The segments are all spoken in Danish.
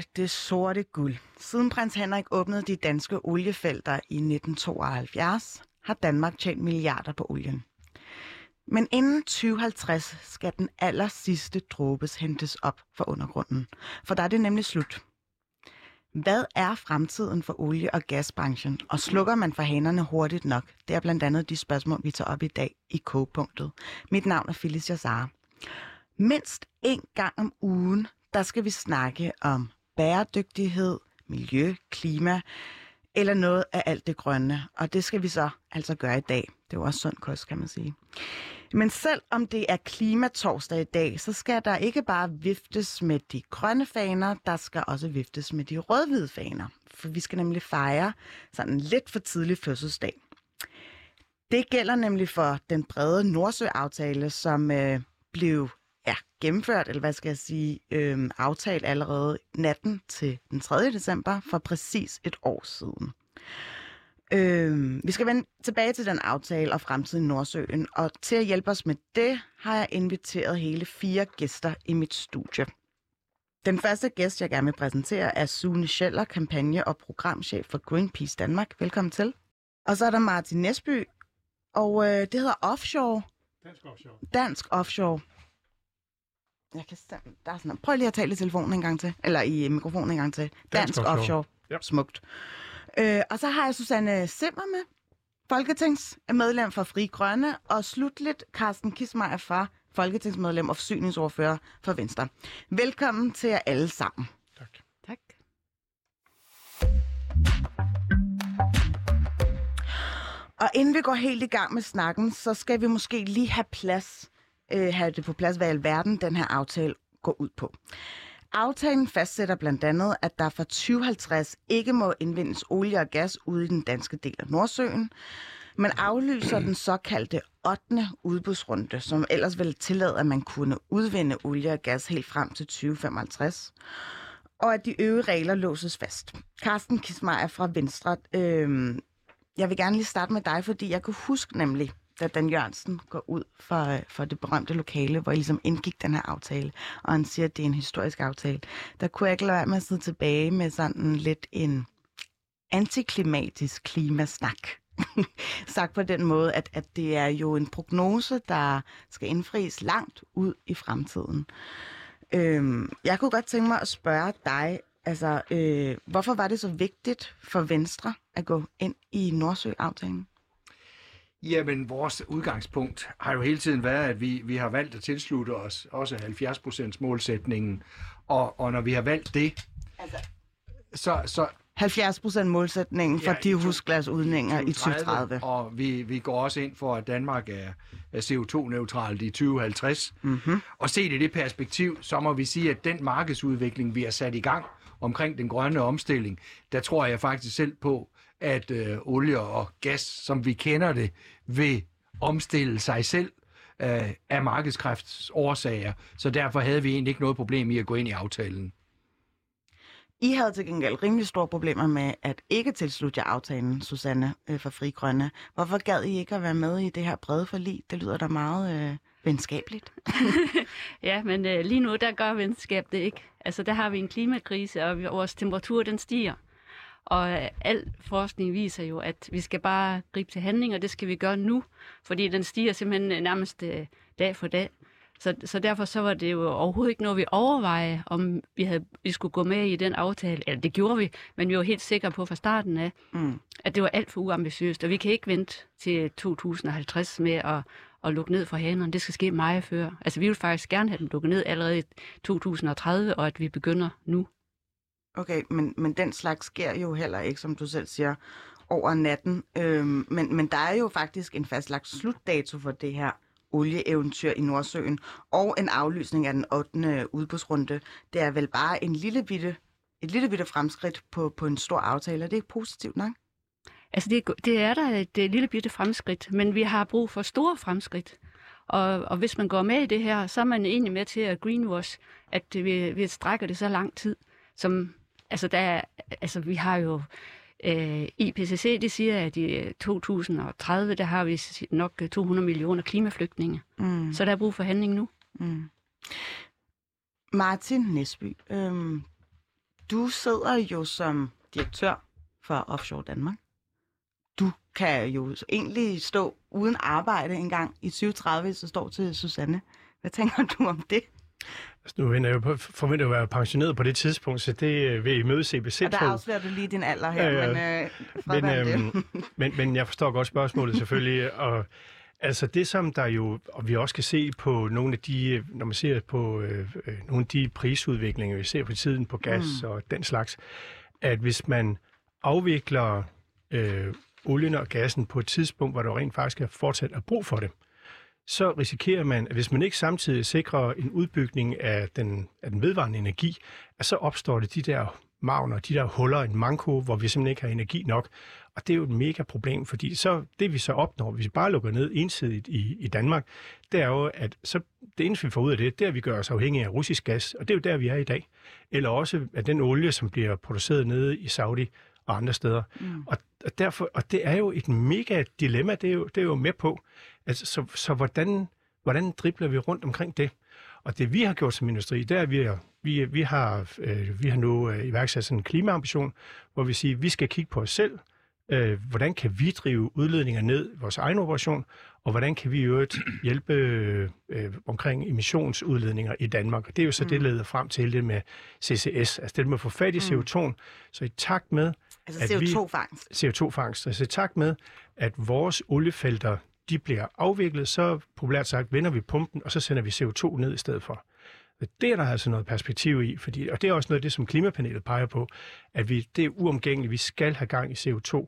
Olie, det sorte guld. Siden prins Henrik åbnede de danske oliefelter i 1972, har Danmark tjent milliarder på olien. Men inden 2050 skal den aller sidste dråbes hentes op fra undergrunden, for der er det nemlig slut. Hvad er fremtiden for olie- og gasbranchen, og slukker man for hanerne hurtigt nok? Det er blandt andet de spørgsmål, vi tager op i dag i K-punktet. Mit navn er Felicia Sara. Mindst en gang om ugen, der skal vi snakke om bæredygtighed, miljø, klima eller noget af alt det grønne. Og det skal vi så altså gøre i dag. Det er jo også sund kost, kan man sige. Men selv om det er klimatorsdag i dag, så skal der ikke bare viftes med de grønne faner, der skal også viftes med de rødhvide faner. For vi skal nemlig fejre sådan en lidt for tidlig fødselsdag. Det gælder nemlig for den brede Nordsø-aftale, som øh, blev ja, gennemført, eller hvad skal jeg sige, øh, aftalt allerede natten til den 3. december for præcis et år siden. Øh, vi skal vende tilbage til den aftale og fremtiden i Nordsøen, og til at hjælpe os med det, har jeg inviteret hele fire gæster i mit studie. Den første gæst, jeg gerne vil præsentere, er Sune Scheller, kampagne- og programchef for Greenpeace Danmark. Velkommen til. Og så er der Martin Nesby, og øh, det hedder Offshore. Dansk offshore. Dansk Offshore. Jeg kan stand... der er sådan... Prøv lige at tale i telefonen en gang til, eller i mikrofonen en gang til. Dansk, Dansk Offshore. offshore. Yep. Smukt. Øh, og så har jeg Susanne Simmer med, folketingsmedlem for Fri Grønne, og slutligt Carsten Kismeier fra folketingsmedlem og forsyningsordfører for Venstre. Velkommen til jer alle sammen. Tak. Tak. Og inden vi går helt i gang med snakken, så skal vi måske lige have plads, øh, have det på plads, hvad i alverden den her aftale går ud på. Aftalen fastsætter blandt andet, at der fra 2050 ikke må indvindes olie og gas ude i den danske del af Nordsøen, men aflyser den såkaldte 8. udbudsrunde, som ellers ville tillade, at man kunne udvinde olie og gas helt frem til 2055, og at de øvrige regler låses fast. Carsten Kismeier fra Venstre, øh, jeg vil gerne lige starte med dig, fordi jeg kunne huske nemlig, da Dan Jørgensen går ud for, øh, for det berømte lokale, hvor I ligesom indgik den her aftale, og han siger, at det er en historisk aftale, der kunne jeg ikke lade være med at sidde tilbage med sådan lidt en antiklimatisk klimasnak. Sagt på den måde, at, at det er jo en prognose, der skal indfries langt ud i fremtiden. Øhm, jeg kunne godt tænke mig at spørge dig, altså, øh, hvorfor var det så vigtigt for Venstre at gå ind i Nordsø-aftalen? Jamen, vores udgangspunkt har jo hele tiden været, at vi, vi har valgt at tilslutte os også 70% målsætningen. Og, og når vi har valgt det, Altså, så, så 70 procent målsætningen for Ja, de husglasudninger i 2030. og vi, vi går også ind for, at Danmark er, er CO2-neutralt i 2050. Mm-hmm. Og set i det perspektiv, så må vi sige, at den markedsudvikling, vi har sat i gang omkring den grønne omstilling, der tror jeg faktisk selv på, at øh, olie og gas, som vi kender det, vil omstille sig selv øh, af markedskræfts årsager. Så derfor havde vi egentlig ikke noget problem i at gå ind i aftalen. I havde til gengæld rimelig store problemer med at ikke tilslutte jer aftalen, Susanne øh, fra Fri Grønne. Hvorfor gad I ikke at være med i det her brede forlig? Det lyder da meget øh, venskabeligt. Ja, men øh, lige nu, der gør venskab det ikke. Altså, der har vi en klimakrise, og vores temperatur, den stiger. Og al forskning viser jo, at vi skal bare gribe til handling, og det skal vi gøre nu, fordi den stiger simpelthen øh, nærmest øh, dag for dag. Så, så derfor så var det jo overhovedet ikke noget, vi overvejede, om vi, havde, vi skulle gå med i den aftale. Eller det gjorde vi, men vi var helt sikre på fra starten af, Mm. at det var alt for uambitiøst, og vi kan ikke vente til 2050 med at, at lukke ned for hanerne. Det skal ske meget før. Altså, vi vil faktisk gerne have dem lukket ned allerede i 2030, og at vi begynder nu. Okay, men, men den slags sker jo heller ikke, som du selv siger, over natten. Øhm, men, men der er jo faktisk en fastlagt slutdato for det her olieeventyr i Nordsøen, og en aflysning af den 8. Øh, udbudsrunde. Det er vel bare en lille bitte, et lille bitte fremskridt på, på en stor aftale. Er det ikke positivt nok? Altså, det, det er der et, et lille bitte fremskridt, men vi har brug for store fremskridt. Og, og hvis man går med i det her, så er man egentlig med til at greenwash, at vi, vi strækker det så lang tid. Som, altså, der, er- altså, vi har jo øh, IPCC, det siger, at i 2030, der har vi nok øh, 200 millioner klimaflygtninge. Mm. Så der er brug for handling nu. Mm. Martin Nesby, øhm, du sidder jo som direktør for Offshore Danmark. Du kan jo egentlig stå uden arbejde engang i 2030, hvis du står til Susanne. Hvad tænker du om det? Altså, nu er jeg jo forventer at være pensioneret på det tidspunkt, så det øh, vil I møde CBC, Og der afslører du lige din alder her, ja. men øh, men, øhm, men, men jeg forstår godt spørgsmålet selvfølgelig, og altså det som der jo, og vi også kan se på nogle af de, øh, når man ser på øh, øh, nogle af de prisudviklinger, vi ser på tiden på gas mm. og den slags, at hvis man afvikler øh, olien og gassen på et tidspunkt, hvor der rent faktisk er fortsat er brug for det, så risikerer man, at hvis man ikke samtidig sikrer en udbygning af den, af den vedvarende energi, at så opstår det de der magner, de der huller, en manko, hvor vi simpelthen ikke har energi nok. Og det er jo et mega problem, fordi så, det vi så opnår, hvis vi bare lukker ned ensidigt i, i Danmark, det er jo, at så, det eneste vi får ud af det, det er, at vi gør os afhængige af russisk gas, og det er jo der, vi er i dag. Eller også at den olie, som bliver produceret nede i Saudi og andre steder. Mm. Og, og, derfor, og det er jo et mega dilemma, det er jo, det er jo med på. Altså, så, så hvordan, hvordan dribler vi rundt omkring det? Og det vi har gjort som industri, det er, at vi, er, vi, vi, har, øh, vi har nu øh, iværksat sådan en klimaambition, hvor vi siger, at vi skal kigge på os selv. Øh, hvordan kan vi drive udledninger ned i vores egen operation, og hvordan kan vi i øvrigt hjælpe øh, omkring emissionsudledninger i Danmark. Og det er jo så mm. det, der leder frem til det med CCS, altså det med at få fat i CO2'en. Så i takt med, Altså at vi- CO2-fangst. CO2-fangst. Altså i takt med, at vores oliefelter de bliver afviklet, så populært sagt vender vi pumpen, og så sender vi CO2 ned i stedet for. Det er der altså noget perspektiv i, fordi, og det er også noget af det, som klimapanelet peger på, at vi, det er uomgængeligt, vi skal have gang i CO2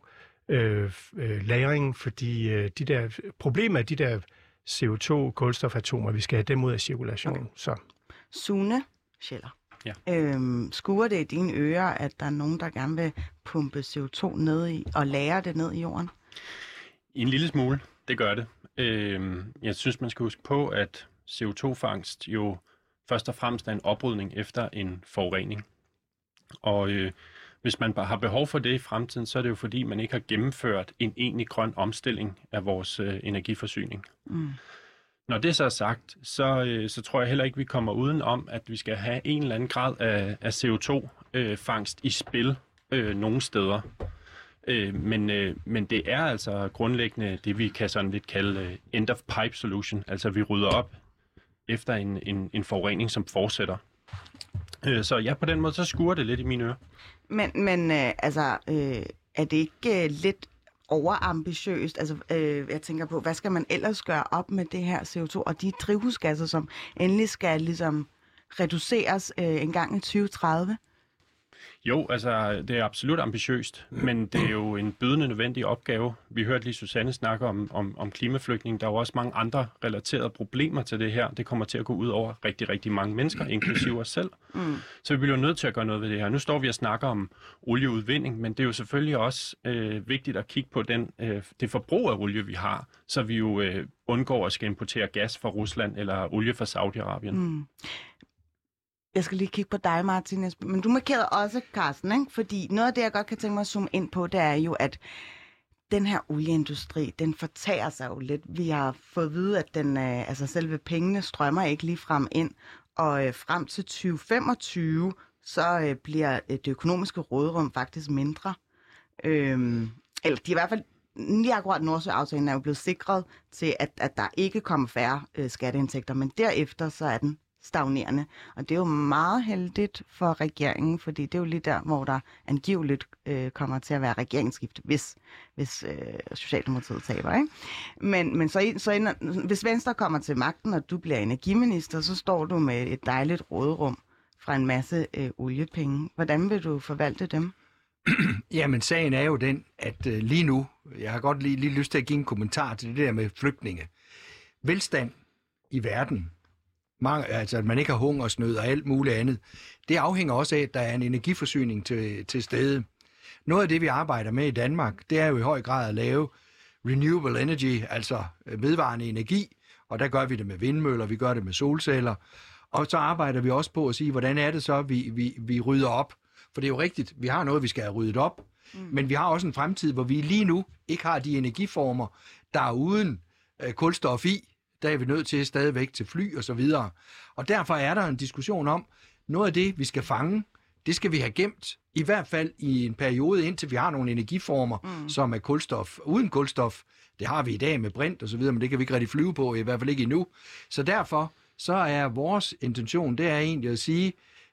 øh, øh, fordi øh, de der, problemet er de der CO2-kulstofatomer, vi skal have dem ud af cirkulation. Okay. Så Sune Scheller. Ja. Øhm, skuer det i dine ører, at der er nogen, der gerne vil pumpe CO2 ned i, og lære det ned i jorden? En lille smule, det gør det. Øhm, jeg synes, man skal huske på, at CO2-fangst jo først og fremmest er en oprydning efter en forurening. Og øh, hvis man bare har behov for det i fremtiden, så er det jo fordi, man ikke har gennemført en egentlig grøn omstilling af vores øh, energiforsyning. Mm. Når det så er sagt, så, øh, så tror jeg heller ikke, vi kommer uden om, at vi skal have en eller anden grad af, af CO2-fangst øh, i spil øh, nogle steder. Øh, men, øh, men det er altså grundlæggende det, vi kan sådan lidt kalde øh, end of pipe solution. Altså vi rydder op efter en, en, en forurening, som fortsætter. Øh, så ja, på den måde, så skuer det lidt i mine ører. Men, men øh, altså, øh, er det ikke øh, lidt overambitiøst? Altså, øh, jeg tænker på, hvad skal man ellers gøre op med det her CO2 og de drivhusgasser, som endelig skal ligesom reduceres øh, en gang i 2030? Jo, altså det er absolut ambitiøst, men det er jo en bydende nødvendig opgave. Vi hørte lige Susanne snakke om, om, om klimaflygtning. Der er jo også mange andre relaterede problemer til det her. Det kommer til at gå ud over rigtig, rigtig mange mennesker, inklusive os selv. Mm. Så vi bliver nødt til at gøre noget ved det her. Nu står vi og snakker om olieudvinding, men det er jo selvfølgelig også øh, vigtigt at kigge på den, øh, det forbrug af olie, vi har, så vi jo øh, undgår at skal importere gas fra Rusland eller olie fra Saudi-Arabien. Mm. Jeg skal lige kigge på dig, Martin. Men du markerede også, Carsten, ikke? fordi noget af det, jeg godt kan tænke mig at zoome ind på, det er jo, at den her olieindustri, den fortager sig jo lidt. Vi har fået at vide, at den, øh, altså selve pengene strømmer ikke lige frem ind, og øh, frem til 2025, så øh, bliver øh, det økonomiske råderum faktisk mindre. Øhm, eller de er i hvert fald, lige akkurat Nordsø-aftalen er jo blevet sikret til, at, at der ikke kommer færre øh, skatteindtægter, men derefter så er den stagnerende. Og det er jo meget heldigt for regeringen, fordi det er jo lige der, hvor der angiveligt øh, kommer til at være regeringsskift, hvis, hvis øh, Socialdemokratiet taber. Ikke? Men, men så, så inden, hvis Venstre kommer til magten, og du bliver energiminister, så står du med et dejligt råderum fra en masse øh, oliepenge. Hvordan vil du forvalte dem? Jamen, sagen er jo den, at øh, lige nu, jeg har godt lige, lige lyst til at give en kommentar til det der med flygtninge. Velstand i verden, mange, altså at man ikke har hungersnød og alt muligt andet, det afhænger også af, at der er en energiforsyning til, til stede. Noget af det, vi arbejder med i Danmark, det er jo i høj grad at lave renewable energy, altså øh, vedvarende energi, og der gør vi det med vindmøller, vi gør det med solceller, og så arbejder vi også på at sige, hvordan er det så, vi, vi, vi rydder op. For det er jo rigtigt, vi har noget, vi skal have ryddet op, mm. men vi har også en fremtid, hvor vi lige nu ikke har de energiformer, der er uden øh, kulstof i. der er vi nødt til stadigvæk til fly og så videre. Og derfor er der en diskussion om, noget af det, vi skal fange, det skal vi have gemt, i hvert fald i en periode, indtil vi har nogle energiformer, mm. som er kulstof. Uden kulstof, det har vi i dag med brint og så videre, men det kan vi ikke rigtig flyve på, i hvert fald ikke endnu. Så derfor, så er vores intention, det er egentlig at sige,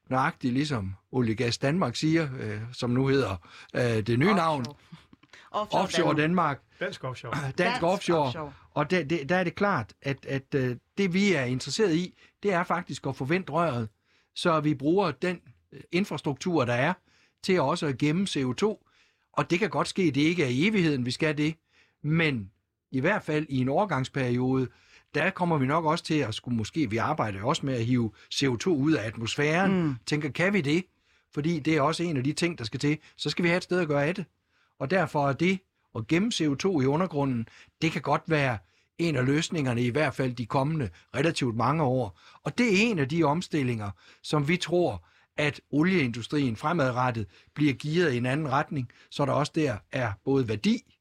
nøjagtigt ligesom Olie Gas Danmark siger, øh, som nu hedder øh, det nye Offshore. navn, Offshore, Offshore Danmark, Dansk offshore. Dansk, Dansk Offshore. offshore. Og der, det, der er det klart, at, at øh, det vi er interesseret i, det er faktisk at forvente røret, så vi bruger den øh, infrastruktur, der er, til også at gemme CO2. Og det kan godt ske, at det ikke er i evigheden, vi skal det, men i hvert fald i en overgangsperiode, der kommer vi nok også til at skulle måske, vi arbejder også med at hive CO2 ud af atmosfæren. Mm. Tænker, kan vi det? Fordi det er også en af de ting, der skal til. Så skal vi have et sted at gøre af det. Og derfor er det at gemme CO2 i undergrunden, det kan godt være en af løsningerne i hvert fald de kommende relativt mange år. Og det er en af de omstillinger, som vi tror, at olieindustrien fremadrettet bliver gearet i en anden retning, så der også der er både værdi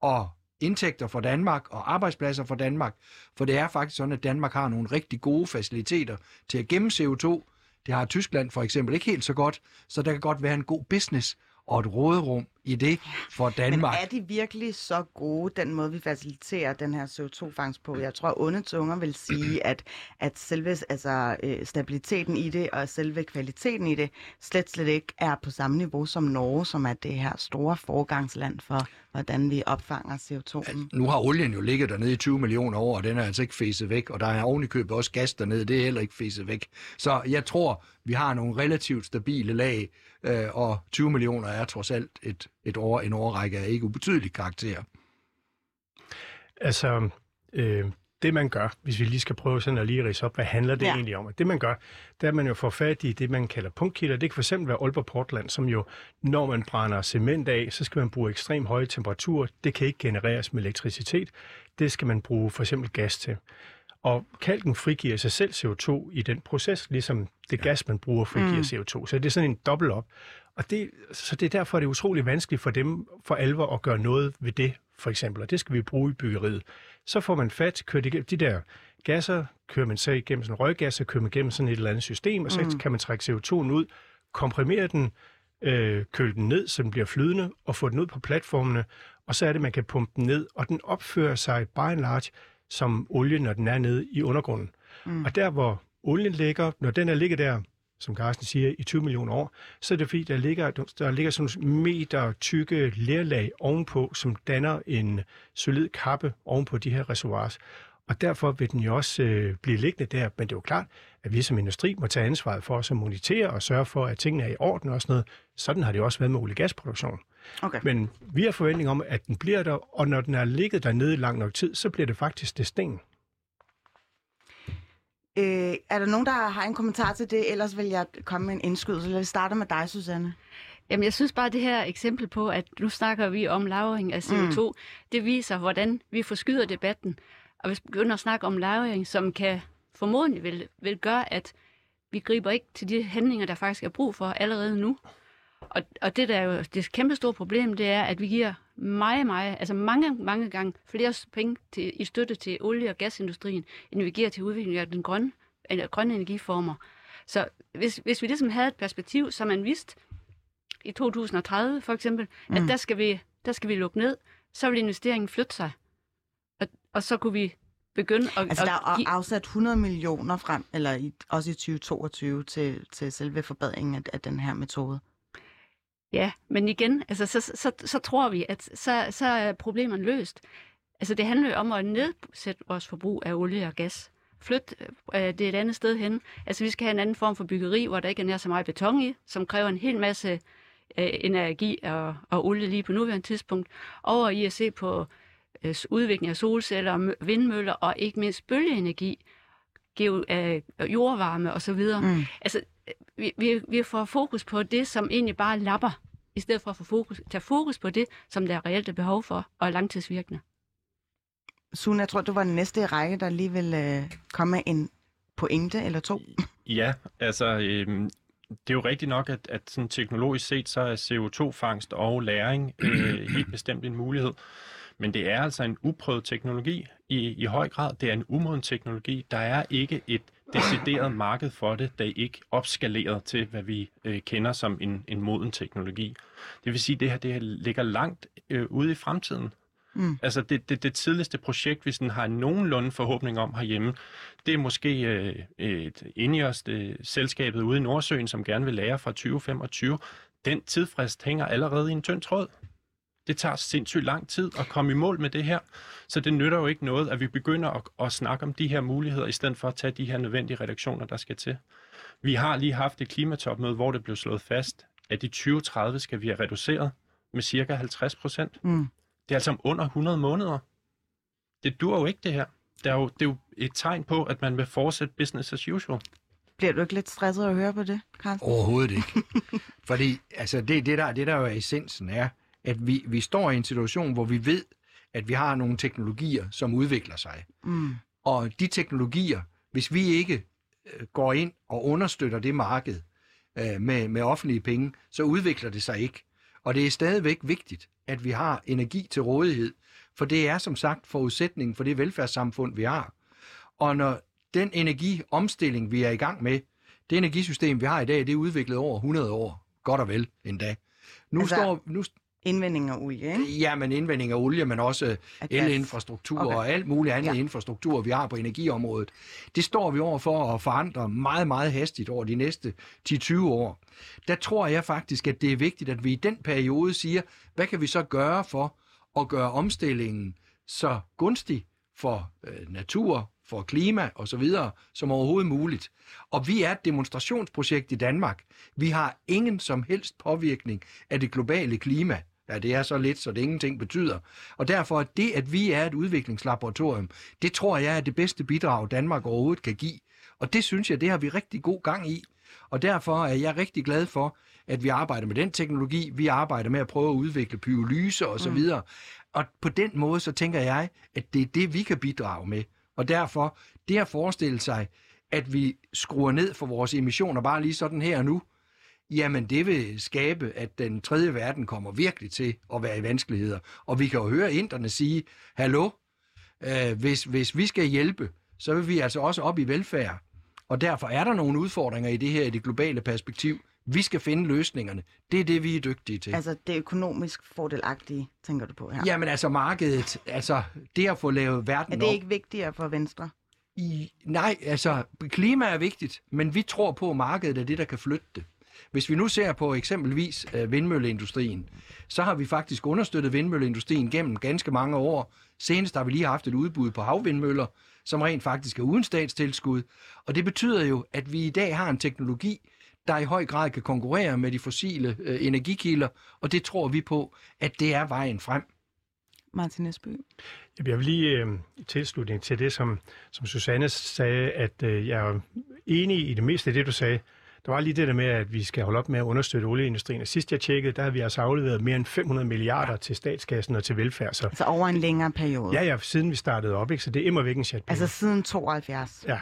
og indtægter for Danmark og arbejdspladser for Danmark. For det er faktisk sådan, at Danmark har nogle rigtig gode faciliteter til at gemme CO2. Det har Tyskland for eksempel ikke helt så godt, så der kan godt være en god business og et råderum i det for Danmark. Men er de virkelig så gode, den måde, vi faciliterer den her CO2-fangst på? Jeg tror, onde tunger vil sige, at, at selve altså, øh, stabiliteten i det og selve kvaliteten i det slet, slet ikke er på samme niveau som Norge, som er det her store forgangsland for, hvordan vi opfanger CO2'en. Nu har olien jo ligget dernede i 20 millioner år, og den er altså ikke fæset væk, og der er ovenikøbet også gas dernede, det er heller ikke fæset væk. Så jeg tror, vi har nogle relativt stabile lag, øh, og 20 millioner er trods alt et, et år, en årrække af ikke ubetydelig karakter. Altså, øh, det man gør, hvis vi lige skal prøve sådan at lige rise op, hvad handler det Ja. egentlig om? Og det man gør, det er, at man jo får fat i det, man kalder punktkilder. Det kan fx være Aalborg Portland, som jo, når man brænder cement af, så skal man bruge ekstrem høje temperaturer. Det kan ikke genereres med elektricitet. Det skal man bruge for eksempel gas til. Og kalken frigiver sig selv CO2 i den proces, ligesom det gas, man bruger, frigiver mm. CO2. Så det er sådan en dobbelt op. Og det, så det er derfor, det er utrolig vanskeligt for dem for alvor at gøre noget ved det, for eksempel. Og det skal vi bruge i byggeriet. Så får man fat, kører de, de der gasser, kører man så igennem sådan en røggas, så kører man igennem sådan et eller andet system, og så mm. kan man trække CO2'en ud, komprimere den, øh, køle den ned, så den bliver flydende, og få den ud på platformene, og så er det, man kan pumpe den ned, og den opfører sig by and large som olie, når den er nede i undergrunden. Mm. Og der, hvor olien ligger, når den er ligget der, som Carsten siger, i 20 millioner år, så er det fordi, der ligger, der ligger sådan nogle meter tykke lerlag ovenpå, som danner en solid kappe ovenpå de her reservoirs. Og derfor vil den jo også øh, blive liggende der. Men det er jo klart, at vi som industri må tage ansvaret for os at monitere og sørge for, at tingene er i orden og sådan noget. Sådan har det også været med olie- og gasproduktion. Okay. Men vi har forventning om, at den bliver der, og når den er ligget dernede i lang nok tid, så bliver det faktisk det sten. Øh, er der nogen, der har en kommentar til det? Ellers vil jeg komme med en indskydelse. Lad os starte med dig, Susanne. Jamen, jeg synes bare, det her eksempel på, at nu snakker vi om lagring af CO2, mm. det viser, hvordan vi forskyder debatten. Og hvis vi begynder at snakke om lagring, som kan formodentlig vil, vil gøre, at vi griber ikke til de handlinger, der faktisk er brug for allerede nu. Og, og det der er jo det kæmpe store problem, det er, at vi giver meget, meget, altså mange, mange gange flere penge til, i støtte til olie- og gasindustrien, end vi giver til udvikling af den grønne, eller grønne energiformer. Så hvis, hvis vi ligesom havde et perspektiv, som man vidste i 2030 for eksempel, mm. at der skal, vi, der skal vi lukke ned, så vil investeringen flytte sig. Og, og så kunne vi begynde at, Altså, der er give- afsat 100 millioner frem, eller i, også i 2022, til, til selve forbedringen af, af den her metode. Ja, men igen, altså, så, så, så tror vi, at så, så er problemerne løst. Altså, det handler jo om at nedsætte vores forbrug af olie og gas. Flyt øh, det et andet sted hen. Altså, vi skal have en anden form for byggeri, hvor der ikke er nær så meget beton i, som kræver en hel masse øh, energi og, og olie lige på nuværende tidspunkt. Over i at se på øh, udvikling af solceller, mø- vindmøller og ikke mindst bølgeenergi, geo, øh, jordvarme osv. Mm. Altså, øh, vi, vi, vi får fokus på det, som egentlig bare lapper, i stedet for at få fokus, tage fokus på det, som der er reelt er behov for, og er langtidsvirkende. Sune, jeg tror, du var den næste i række, der lige vil øh, komme med en pointe eller to. Ja, altså øhm, det er jo rigtigt nok, at, at sådan teknologisk set, så er CO2-fangst og læring øh, helt bestemt en mulighed. Men det er altså en uprøvet teknologi i, i høj grad. Det er en umoden teknologi. Der er ikke et decideret marked for det, der er ikke opskaleret til, hvad vi øh, kender som en, en moden teknologi. Det vil sige, at det her det her ligger langt øh, ude i fremtiden. Mm. Altså det, det, det tidligste projekt, vi sådan har nogenlunde forhåbning om herhjemme, det er måske øh, et Ineos, det, selskabet ude i Nordsøen, som gerne vil lære fra 2025. Den tidsfrist hænger allerede i en tynd tråd. Det tager sindssygt lang tid at komme i mål med det her, så det nytter jo ikke noget, at vi begynder at, at snakke om de her muligheder, i stedet for at tage de her nødvendige reduktioner, der skal til. Vi har lige haft et klimatopmøde, hvor det blev slået fast, at i 2030 skal vi have reduceret med cirka 50 procent. Mm. Det er altså om under 100 måneder. Det dur jo ikke, det her. Det er jo, det er jo et tegn på, at man vil fortsætte business as usual. Bliver du ikke lidt stresset at høre på det, Carsten? Overhovedet ikke. Fordi altså, det, det, der, det der jo er essensen er, at vi, vi står i en situation, hvor vi ved, at vi har nogle teknologier, som udvikler sig. Mm. Og de teknologier, hvis vi ikke øh, går ind og understøtter det marked øh, med, med offentlige penge, så udvikler det sig ikke. Og det er stadigvæk vigtigt, at vi har energi til rådighed, for det er som sagt forudsætningen for det velfærdssamfund, vi har. Og når den energiomstilling, vi er i gang med, det energisystem, vi har i dag, det er udviklet over 100 år, godt og vel endda. Nu Altså- står, nu, Indvending af olie, ikke? Ja, men indvending af olie, men også gas. elinfrastruktur Okay. og alt muligt andet Ja. infrastruktur, vi har på energiområdet. Det står vi over for at forandre meget, meget hastigt over de næste 10-20 år. Der tror jeg faktisk, at det er vigtigt, at vi i den periode siger, hvad kan vi så gøre for at gøre omstillingen så gunstig for øh, natur, for klima og så videre, som overhovedet muligt. Og vi er et demonstrationsprojekt i Danmark. Vi har ingen som helst påvirkning af det globale klima. Ja, det er så lidt, så det ingenting betyder. Og derfor er det, at vi er et udviklingslaboratorium, det tror jeg er det bedste bidrag, Danmark overhovedet kan give. Og det synes jeg, det har vi rigtig god gang i. Og derfor er jeg rigtig glad for, at vi arbejder med den teknologi. Vi arbejder med at prøve at udvikle pyrolyse og så videre. Og på den måde, så tænker jeg, at det er det, vi kan bidrage med. Og derfor, det at forestille sig, at vi skruer ned for vores emissioner bare lige sådan her og nu, jamen det vil skabe, at den tredje verden kommer virkelig til at være i vanskeligheder. Og vi kan jo høre inderne sige, hallo, øh, hvis, hvis vi skal hjælpe, så vil vi altså også op i velfærd. Og derfor er der nogle udfordringer i det her i det globale perspektiv. Vi skal finde løsningerne. Det er det, vi er dygtige til. Altså det økonomisk fordelagtige, tænker du på her. Jamen altså markedet, altså det at få lavet verden Er det op. ikke vigtigere for Venstre? I, nej, altså klima er vigtigt, men vi tror på, at markedet er det, der kan flytte det. Hvis vi nu ser på eksempelvis øh, vindmølleindustrien, så har vi faktisk understøttet vindmølleindustrien gennem ganske mange år. Senest har vi lige haft et udbud på havvindmøller, som rent faktisk er uden statstilskud. Og det betyder jo, at vi i dag har en teknologi, der i høj grad kan konkurrere med de fossile øh, energikilder, og det tror vi på, at det er vejen frem. Martin Esby. Jeg vil lige øh, i tilslutning til det, som, som Susanne sagde, at øh, jeg er enig i det meste af det, du sagde. Der var lige det der med, at vi skal holde op med at understøtte olieindustrien. Og sidst jeg tjekkede, der har vi altså afleveret mere end 500 milliarder til statskassen og til velfærd. Så Altså over en længere periode. ja, ja, siden vi startede op, ikke? så det er immer væk en chat. Altså siden 72. Ja.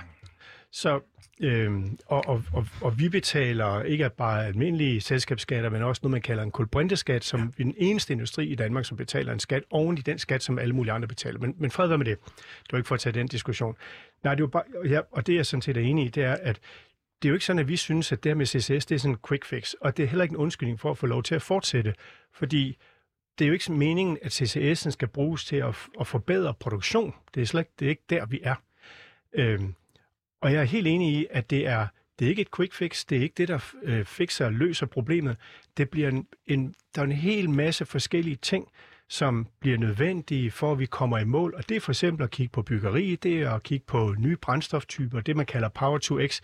Så, øhm, og, og, og, og vi betaler ikke bare almindelige selskabsskatter, men også noget, man kalder en kulbrinteskat, som er den eneste industri i Danmark, som betaler en skat oven i den skat, som alle mulige andre betaler. Men, men fred være med det. Det var ikke for at tage den diskussion. Nej, det var bare, ja, og det jeg sådan set er enig i, det er, at det er jo ikke sådan, at vi synes, at det her med CCS, det er sådan en quick fix. Og det er heller ikke en undskyldning for at få lov til at fortsætte. Fordi det er jo ikke meningen, at CCS'en skal bruges til at, at forbedre produktion. Det er slet ikke, det er ikke der, vi er. Øhm, og jeg er helt enig i, at det er, det er ikke et quick fix, det er ikke det, der øh, fikser og løser problemet. Det bliver en, en, der er en hel masse forskellige ting, som bliver nødvendige for, at vi kommer i mål. Og det er for eksempel at kigge på byggeri, det er at kigge på nye brændstoftyper, det man kalder Power to X.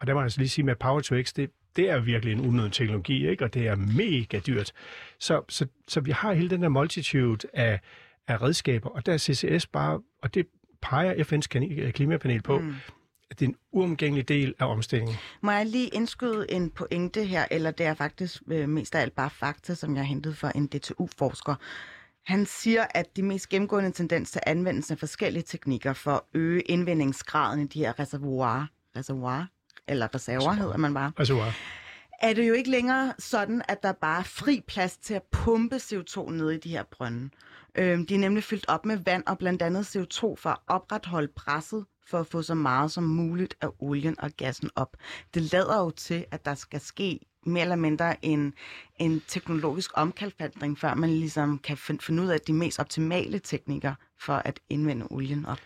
Og der må jeg altså lige sige med Power to X, det, det er virkelig en unødig teknologi, ikke? og det er mega dyrt. Så, så, så vi har hele den der multitude af, af redskaber, og der er CCS bare, og det peger FN's kan- klimapanel på, mm. at det er en uomgængelig del af omstillingen. Må jeg lige indskyde en pointe her, eller det er faktisk øh, mest af alt bare fakta, som jeg har hentet fra en DTU-forsker. Han siger, at de mest gennemgående tendens til anvendelse af forskellige teknikker for at øge indvindingsgraden i de her reservoirer, reservoir, eller reserver hedder man bare, wow. er det jo ikke længere sådan, at der bare er fri plads til at pumpe CO2 ned i de her brønde. Øhm, de er nemlig fyldt op med vand og blandt andet CO2 for at opretholde presset for at få så meget som muligt af olien og gassen op. Det lader jo til, at der skal ske mere eller mindre en, en teknologisk omkalfatring, før man ligesom kan finde ud af de mest optimale teknikker for at indvende olien op.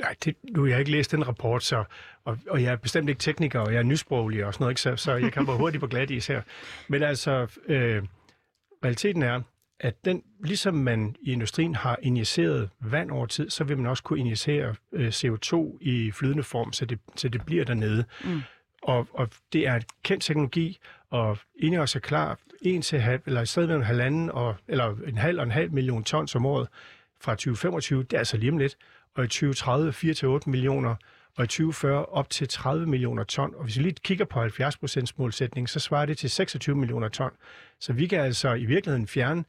Nej, det, nu har jeg ikke læst den rapport, så, og, og jeg er bestemt ikke tekniker, og jeg er nysproglig og sådan noget, ikke, så, så jeg kan være hurtigt på glat is her. Men altså, øh, realiteten er, at den, ligesom man i industrien har injiceret vand over tid, så vil man også kunne injicere øh, CO2 i flydende form, så det, så det bliver dernede. Mm. Og, og det er et kendt teknologi, og inden også er klar, en til halv, eller i stedet mellem halvanden og, eller en halv og en halv million tons om året fra 2025, det er altså lige om lidt, og i 2030 4-8 millioner, og i 2040 op til 30 millioner ton. Og hvis vi lige kigger på 70% målsætning, så svarer det til 26 millioner ton. Så vi kan altså i virkeligheden fjerne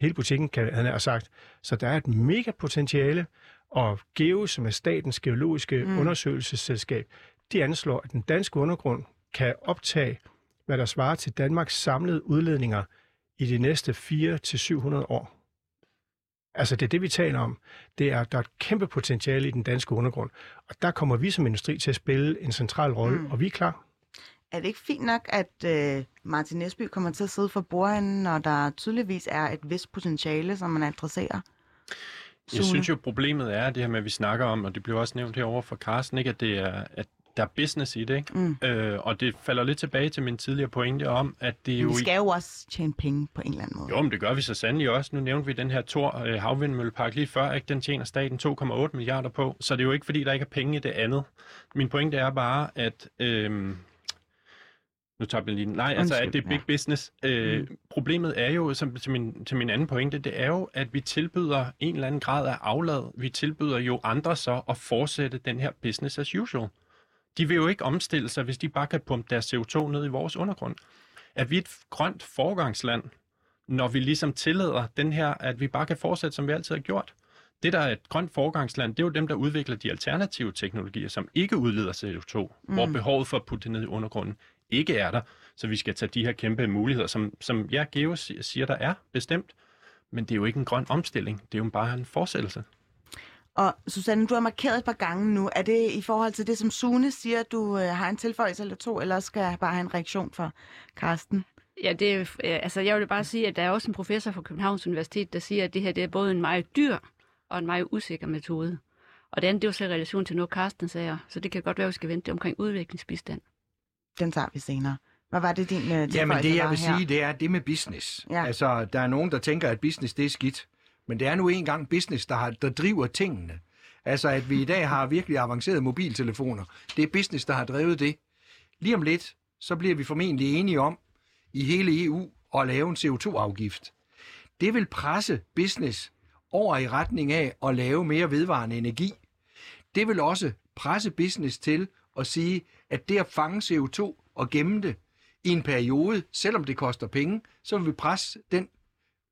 hele butikken, kan han have sagt. Så der er et mega potentiale, og GEO, som er statens geologiske mm. undersøgelsesselskab, de anslår, at den danske undergrund kan optage, hvad der svarer til Danmarks samlede udledninger i de næste 400-700 år. Altså det er det, vi taler om. Det er, der er et kæmpe potentiale i den danske undergrund. Og der kommer vi som industri til at spille en central rolle, mm. og vi er klar. Er det ikke fint nok, at øh, Martin Esby kommer til at sidde for bordenden, når der tydeligvis er et vist potentiale, som man adresserer? Jeg synes jo, problemet er det her med, at vi snakker om, og det blev også nævnt herover for Carsten, ikke, at, det er, at der er business i det, ikke? Mm. Øh, og det falder lidt tilbage til min tidligere pointe om, at det men jo... vi skal jo også tjene penge på en eller anden måde. Jo, men det gør vi så sandelig også. Nu nævnte vi den her Tor øh, havvindmøllepark lige før, ikke? Den tjener staten 2,8 milliarder på, så det er jo ikke, fordi der ikke er penge i det andet. Min pointe er bare, at... Øh, nu tager jeg lige... Nej, altså, at det er big ja. business. Øh, mm. Problemet er jo, som, til, min, til min anden pointe, det er jo, at vi tilbyder en eller anden grad af aflad. Vi tilbyder jo andre så at fortsætte den her business as usual. De vil jo ikke omstille sig, hvis de bare kan pumpe deres CO2 ned i vores undergrund. Er vi et grønt forgangsland, når vi ligesom tillader den her, at vi bare kan fortsætte, som vi altid har gjort? Det, der er et grønt forgangsland, det er jo dem, der udvikler de alternative teknologier, som ikke udleder CO2, mm. hvor behovet for at putte det ned i undergrunden ikke er der. Så vi skal tage de her kæmpe muligheder, som, som ja, Geo siger, der er bestemt. Men det er jo ikke en grøn omstilling. Det er jo bare en fortsættelse. Og Susanne, du har markeret et par gange nu. Er det i forhold til det, som Sune siger, at du øh, har en tilføjelse eller to, eller skal jeg bare have en reaktion fra Karsten? Ja, det, er, altså jeg vil bare sige, at der er også en professor fra Københavns Universitet, der siger, at det her det er både en meget dyr og en meget usikker metode. Og det andet, det er jo så i relation til noget, Karsten sagde, så det kan godt være, at vi skal vente omkring udviklingsbistand. Den tager vi senere. Hvad var det, din uh, Jamen det, jeg vil her? sige, det er det med business. Ja. Altså, der er nogen, der tænker, at business, det er skidt. Men det er nu engang business, der, har, der driver tingene. Altså, at vi i dag har virkelig avancerede mobiltelefoner. Det er business, der har drevet det. Lige om lidt, så bliver vi formentlig enige om i hele EU at lave en CO2-afgift. Det vil presse business over i retning af at lave mere vedvarende energi. Det vil også presse business til at sige, at det at fange CO2 og gemme det i en periode, selvom det koster penge, så vil vi presse den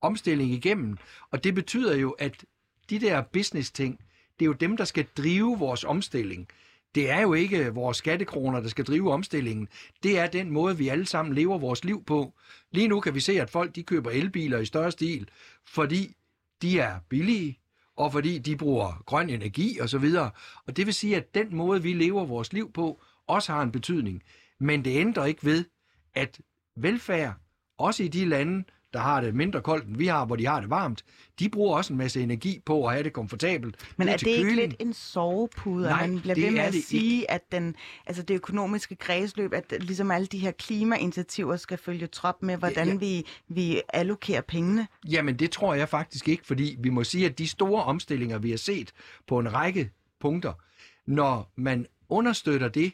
omstilling igennem. Og det betyder jo, at de der business-ting, det er jo dem, der skal drive vores omstilling. Det er jo ikke vores skattekroner, der skal drive omstillingen. Det er den måde, vi alle sammen lever vores liv på. Lige nu kan vi se, at folk de køber elbiler i større stil, fordi de er billige, og fordi de bruger grøn energi osv. Og, og det vil sige, at den måde, vi lever vores liv på, også har en betydning. Men det ændrer ikke ved, at velfærd, også i de lande, der har det mindre koldt, end vi har, hvor de har det varmt, de bruger også en masse energi på at have det komfortabelt. Men er det ikke køling. lidt en sovepude, Nej, at man bliver ved med at sige, ikke. at den, altså det økonomiske kredsløb, at ligesom alle de her klimainitiativer skal følge trop med, hvordan ja, ja. Vi, vi allokerer pengene? Jamen det tror jeg faktisk ikke, fordi vi må sige, at de store omstillinger, vi har set på en række punkter, når man understøtter det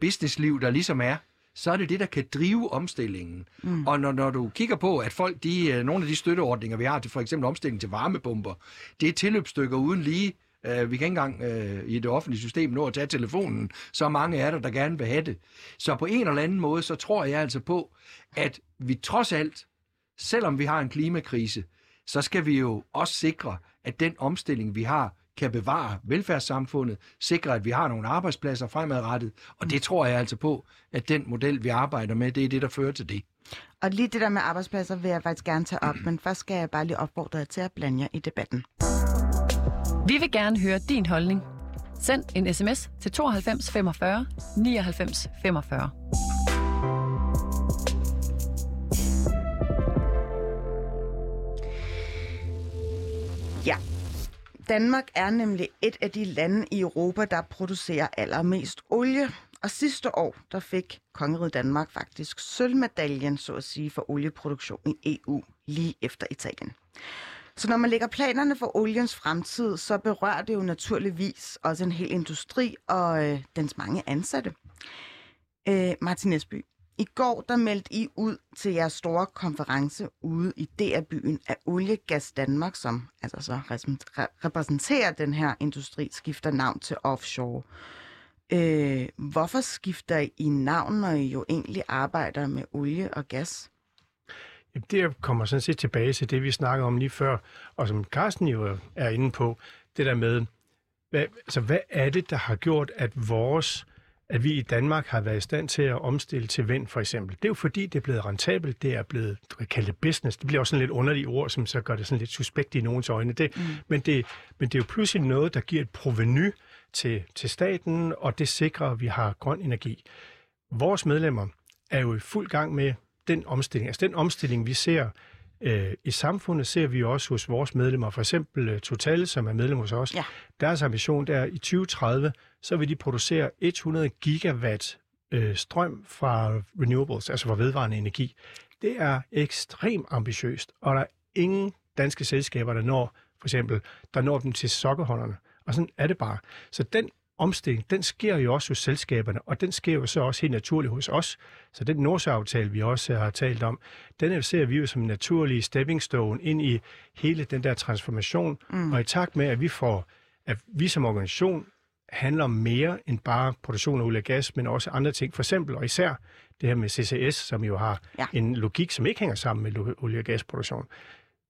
businessliv, der ligesom er, så er det det, der kan drive omstillingen. Mm. Og når, når du kigger på, at folk, de, øh, nogle af de støtteordninger, vi har til for eksempel omstilling til varmepumper, det er tilløbsstykker uden lige. Uh, vi kan ikke engang uh, i det offentlige system nå at tage telefonen. Så mange er der, der gerne vil have det. Så på en eller anden måde, så tror jeg altså på, at vi trods alt, selvom vi har en klimakrise, så skal vi jo også sikre, at den omstilling, vi har, kan bevare velfærdssamfundet, sikre, at vi har nogle arbejdspladser fremadrettet. Og det tror jeg altså på, at den model, vi arbejder med, det er det, der fører til det. Og lige det der med arbejdspladser vil jeg faktisk gerne tage op, men først skal jeg bare lige opfordre jer til at blande jer i debatten. Vi vil gerne høre din holdning. Send en sms til 92 45 99 45. Danmark er nemlig et af de lande i Europa, der producerer allermest olie. Og sidste år, der fik Kongeriget Danmark faktisk sølvmedaljen, så at sige, for olieproduktion i EU, lige efter Italien. Så når man lægger planerne for oliens fremtid, så berører det jo naturligvis også en hel industri og øh, dens mange ansatte. Øh, Martin Esby, i går der meldte I ud til jeres store konference ude i DR-byen af Oliegas Danmark, som altså så repræsenterer den her industri, skifter navn til offshore. Øh, hvorfor skifter I navn, når I jo egentlig arbejder med olie og gas? Jamen, det kommer sådan set tilbage til det, vi snakkede om lige før, og som Carsten jo er inde på, det der med, hvad, altså, hvad er det, der har gjort, at vores at vi i Danmark har været i stand til at omstille til vind, for eksempel. Det er jo fordi, det er blevet rentabelt, det er blevet kaldt business. Det bliver også sådan lidt underlige ord, som så gør det sådan lidt suspekt i nogens øjne. Det, mm. men, det, men det er jo pludselig noget, der giver et proveny til, til staten, og det sikrer, at vi har grøn energi. Vores medlemmer er jo i fuld gang med den omstilling. Altså den omstilling, vi ser øh, i samfundet, ser vi også hos vores medlemmer. For eksempel øh, Total, som er medlem hos os. Ja. Deres ambition der i 2030, så vil de producere 100 gigawatt øh, strøm fra renewables, altså fra vedvarende energi. Det er ekstremt ambitiøst, og der er ingen danske selskaber, der når, for eksempel, der når dem til sokkerholderne. Og sådan er det bare. Så den omstilling, den sker jo også hos selskaberne, og den sker jo så også helt naturligt hos os. Så den Nordsjø-aftale, vi også har talt om, den ser vi jo som en naturlig stepping stone ind i hele den der transformation. Mm. Og i takt med, at vi får, at vi som organisation handler om mere end bare produktion af olie og gas, men også andre ting. For eksempel og især det her med CCS, som jo har ja. en logik, som ikke hænger sammen med olie- og gasproduktion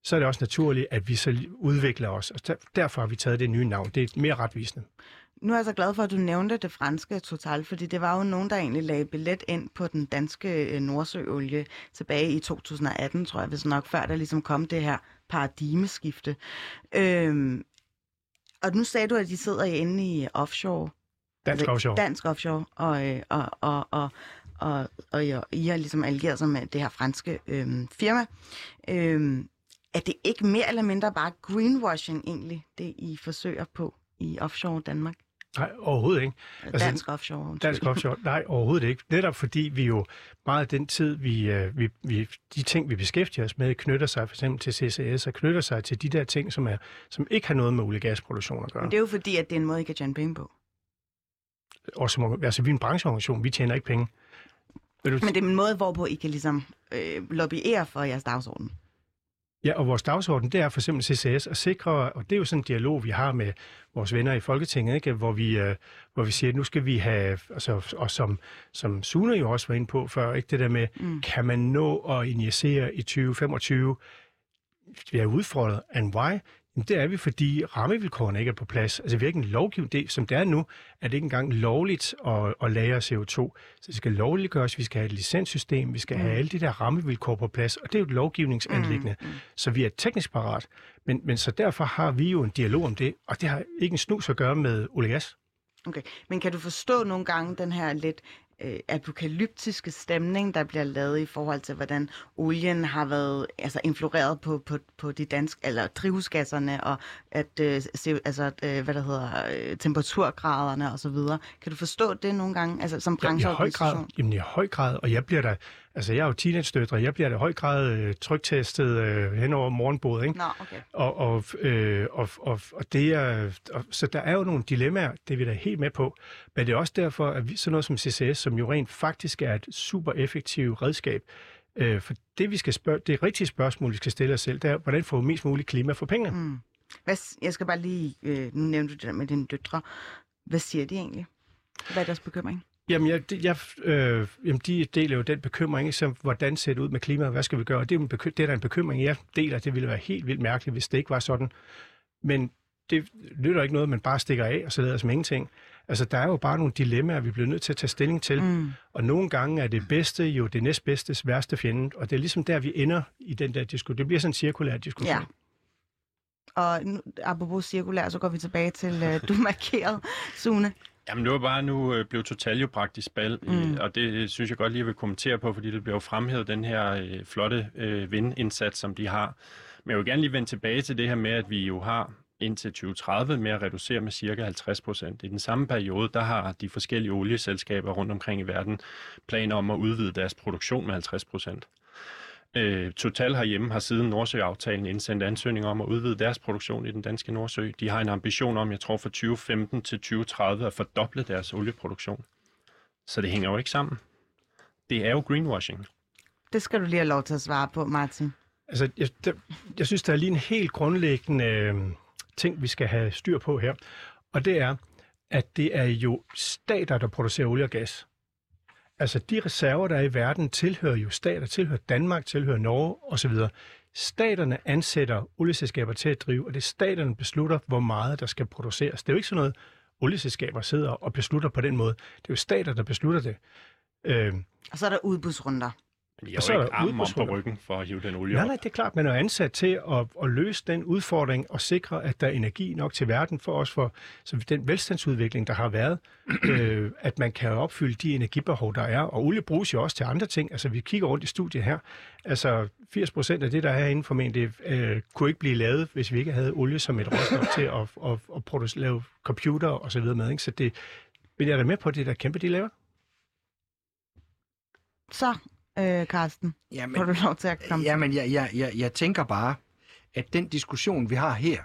så er det også naturligt, at vi så udvikler os. Og derfor har vi taget det nye navn. Det er mere retvisende. Nu er jeg så glad for, at du nævnte det franske Total, fordi det var jo nogen, der egentlig lagde billet ind på den danske øh, Nordsøolie tilbage i 2018, tror jeg, hvis nok før der ligesom kom det her paradigmeskifte. Øhm, og nu sagde du, at de sidder inde i offshore. Dansk altså, offshore. Dansk offshore, og, øh, og, og, og, og, og, og I har ligesom allieret sig med det her franske øhm, firma. Øhm, er det ikke mere eller mindre bare greenwashing egentlig, det I forsøger på i offshore Danmark? Nej, overhovedet ikke. Altså, dansk offshore. Dansk offshore, nej, overhovedet ikke. Netop fordi vi jo meget af den tid, vi, øh, vi, vi, de ting, vi beskæftiger os med, knytter sig for eksempel til CCS og knytter sig til de der ting, som, er, som ikke har noget med olie- gasproduktion at gøre. Men det er jo fordi, at det er en måde, I kan tjene penge på. Og som, altså, vi er en brancheorganisation, vi tjener ikke penge. Men det er en måde, hvorpå I kan ligesom øh, lobbyere for jeres dagsorden. Ja, og vores dagsorden, det er for eksempel CCS at sikre, og det er jo sådan en dialog, vi har med vores venner i Folketinget, ikke? Hvor, vi, øh, hvor vi siger, at nu skal vi have, altså, og som, som Sune jo også var inde på før, ikke? det der med, mm. kan man nå at injicere i 2025? Vi er udfordret, and why? Jamen, det er vi, fordi rammevilkårene ikke er på plads. Altså hvilken lovgivning, det, som det er nu, er det ikke engang lovligt at, at lære CO2. Så det skal lovligt gøres, vi skal have et licenssystem, vi skal mm. have alle de der rammevilkår på plads, og det er jo et lovgivningsanlæggende. Mm. Mm. Så vi er teknisk parat, men, men så derfor har vi jo en dialog om det, og det har ikke en snus at gøre med olie. Okay, men kan du forstå nogle gange den her lidt øh, apokalyptiske stemning, der bliver lavet i forhold til, hvordan olien har været altså, influeret på, på, på de danske, eller drivhusgasserne, og at, øh, se, altså, øh, hvad der hedder, øh, temperaturgraderne osv. Kan du forstå det nogle gange, altså som brancheorganisation? Ja, i høj grad, jamen i høj grad, og jeg bliver der, altså jeg er jo teenage-døtre, jeg bliver da i høj grad øh, trygtestet øh, hen over morgenbordet, ikke? Nå, okay. Og, og, øh, og, og, og det er, og, så der er jo nogle dilemmaer, det er vi da helt med på, men det er også derfor, at vi, sådan noget som CCS, som jo rent faktisk er et super effektivt redskab, øh, for det vi skal spørge, det rigtige spørgsmål, vi skal stille os selv, det er, hvordan får vi mest muligt klima for pengene? Mm. Hvad, jeg skal bare lige, øh, nu nævnte du det der med dine døtre, hvad siger de egentlig? Hvad er deres bekymring? Jamen, jeg, jeg, øh, jamen, de deler jo den bekymring, som hvordan ser det ud med klimaet, hvad skal vi gøre? det er, en det er der en bekymring, jeg deler. Det ville være helt vildt mærkeligt, hvis det ikke var sådan. Men det nytter ikke noget, man bare stikker af, og så lader som ingenting. Altså, der er jo bare nogle dilemmaer, vi bliver nødt til at tage stilling til. Mm. Og nogle gange er det bedste jo det næstbedstes værste fjende, og det er ligesom der, vi ender i den der diskussion. Det bliver sådan en cirkulær diskussion. Ja. Og nu, apropos cirkulær, så går vi tilbage til, uh, du markerede, Sune. Jamen det var bare, nu øh, blev Total jo praktisk bal, mm. i, og det synes jeg godt lige, jeg vil kommentere på, fordi det bliver jo fremhævet, den her øh, flotte øh, vindindsats, som de har. Men jeg vil gerne lige vende tilbage til det her med, at vi jo har indtil 2030 med at reducere med cirka 50 procent. I den samme periode, der har de forskellige olieselskaber rundt omkring i verden planer om at udvide deres produktion med 50 procent. Øh, Total herhjemme har siden Nordsøaftalen indsendt ansøgning om at udvide deres produktion i den danske Nordsø. De har en ambition om, jeg tror fra 2015 til 2030, at fordoble deres olieproduktion. Så det hænger jo ikke sammen. Det er jo greenwashing. Det skal du lige have lov til at svare på, Martin. Altså, jeg, der, jeg synes, der er lige en helt grundlæggende øh, ting, vi skal have styr på her. Og det er, at det er jo stater, der producerer olie og gas. Altså, de reserver, der er i verden, tilhører jo stater, tilhører Danmark, tilhører Norge osv. Staterne ansætter olieselskaber til at drive, og det er staterne, beslutter, hvor meget der skal produceres. Det er jo ikke sådan noget, olieselskaber sidder og beslutter på den måde. Det er jo stater, der beslutter det. Øh, Og så er der udbudsrunder. Men de Og så har er jo ikke armen om på ryggen for at hive den olie Nej, op. nej, det er klart, man er ansat til at, at løse den udfordring og sikre, at der er energi nok til verden for os, for så den velstandsudvikling, der har været, øh, at man kan opfylde de energibehov, der er. Og olie bruges jo også til andre ting. Altså, vi kigger rundt i studiet her. Altså, 80 procent af det, der er herinde formentlig, øh, kunne ikke blive lavet, hvis vi ikke havde olie som et råstof til at, at, at producere, lave computer og så videre med. Ikke? Så det, vil jeg da med på det der kæmpe dilemma? Så, øh, Karsten, Jamen, får du lov til at komme. Jamen, jeg, jeg, jeg, jeg tænker bare, at den diskussion, vi har her,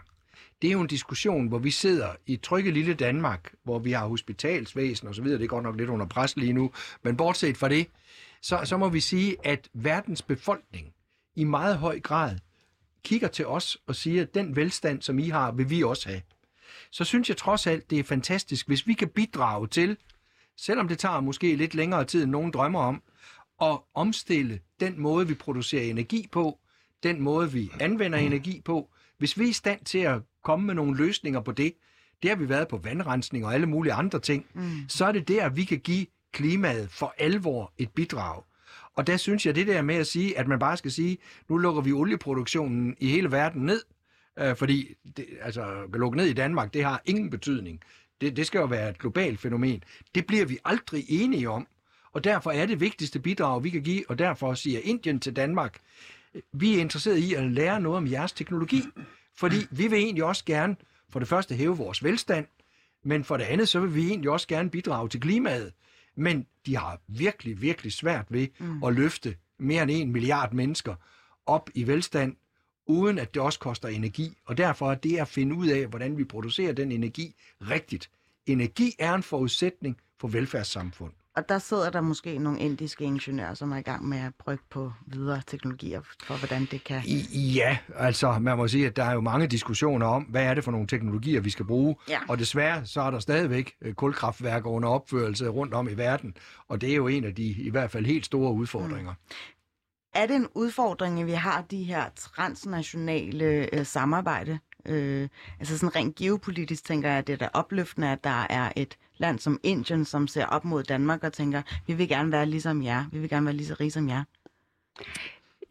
det er jo en diskussion, hvor vi sidder i trygge lille Danmark, hvor vi har hospitalsvæsen osv., det er godt nok lidt under pres lige nu, men bortset fra det, så, så må vi sige, at verdens befolkning i meget høj grad kigger til os og siger, at den velstand, som I har, vil vi også have. Så synes jeg trods alt, det er fantastisk, hvis vi kan bidrage til, selvom det tager måske lidt længere tid, end nogen drømmer om, at omstille den måde, vi producerer energi på, den måde, vi anvender energi på. Hvis vi er i stand til at komme med nogle løsninger på det, det har vi været på vandrensning og alle mulige andre ting, mm. så er det der, vi kan give klimaet for alvor et bidrag. Og der synes jeg, det der med at sige, at man bare skal sige, nu lukker vi olieproduktionen i hele verden ned, øh, fordi det, altså, at lukke ned i Danmark, det har ingen betydning. Det, det skal jo være et globalt fænomen. Det bliver vi aldrig enige om. Og derfor er det vigtigste bidrag, vi kan give, og derfor siger Indien til Danmark, vi er interesseret i at lære noget om jeres teknologi, fordi vi vil egentlig også gerne for det første hæve vores velstand, men for det andet, så vil vi egentlig også gerne bidrage til klimaet. Men de har virkelig, virkelig svært ved mm. at løfte mere end en milliard mennesker op i velstand, uden at det også koster energi. Og derfor er det at finde ud af, hvordan vi producerer den energi rigtigt. Energi er en forudsætning for velfærdssamfund. Og der sidder der måske nogle indiske ingeniører, som er i gang med at brygge på videre teknologier for, hvordan det kan... Ja, altså man må sige, at der er jo mange diskussioner om, hvad er det for nogle teknologier, vi skal bruge. Ja. Og desværre så er der stadigvæk øh, kulkraftværker under opførelse rundt om i verden. Og det er jo en af de i hvert fald helt store udfordringer. Er det en udfordring, at vi har de her transnationale øh, samarbejde? Øh, altså sådan rent geopolitisk tænker jeg, at det er da opløftende, at der er et land som Indien, som ser op mod Danmark og tænker, vi vil gerne være ligesom jer, vi vil gerne være lige så rige som jer.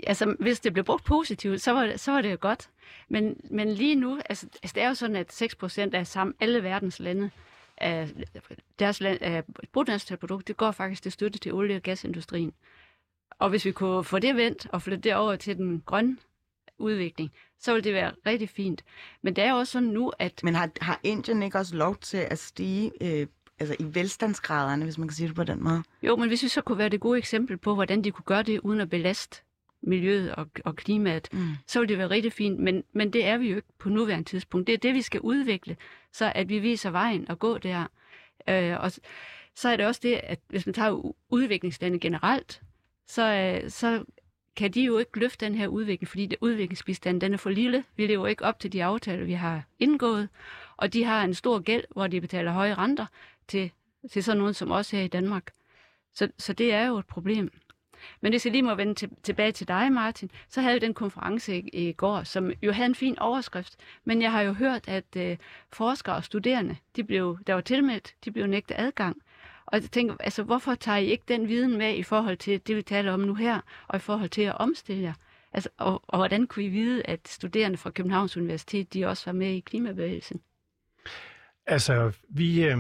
Altså, hvis det blev brugt positivt, så var det, så var det jo godt. Men, men lige nu, altså, altså, det er jo sådan, at 6% af sammen, alle verdens lande, af deres land, af bruttonationalprodukt, det går faktisk til støtte til olie- og gasindustrien. Og hvis vi kunne få det vendt og flytte det over til den grønne udvikling, så ville det være rigtig fint. Men det er også sådan nu, at Men har, har Indien ikke også lov til at stige øh, altså i velstandsgraderne, hvis man kan sige det på den måde? Jo, men hvis vi så kunne være det gode eksempel på, hvordan de kunne gøre det uden at belaste miljøet og, og klimaet, Mm. så ville det være rigtig fint. Men, men det er vi jo ikke på nuværende tidspunkt. Det er det, vi skal udvikle, så at vi viser vejen og gå der. Øh, og så er det også det, at hvis man tager udviklingslande generelt, så, øh, så kan de jo ikke løfte den her udvikling, fordi det, udviklingsbistanden den er for lille. Vi lever ikke op til de aftaler, vi har indgået, og de har en stor gæld, hvor de betaler høje renter til, til sådan nogen som os her i Danmark. Så, så det er jo et problem. Men hvis jeg lige må vende til, tilbage til dig, Martin, så havde vi den konference i, i går, som jo havde en fin overskrift. Men jeg har jo hørt, at øh, forskere og studerende, de blev, der var tilmeldt, de blev nægtet adgang. Og jeg tænker, altså, hvorfor tager I ikke den viden med i forhold til det, vi taler om nu her, og i forhold til at omstille jer? Altså, og, og hvordan kunne I vide, at studerende fra Københavns Universitet, de også var med i klimabevægelsen? Altså, vi, øh,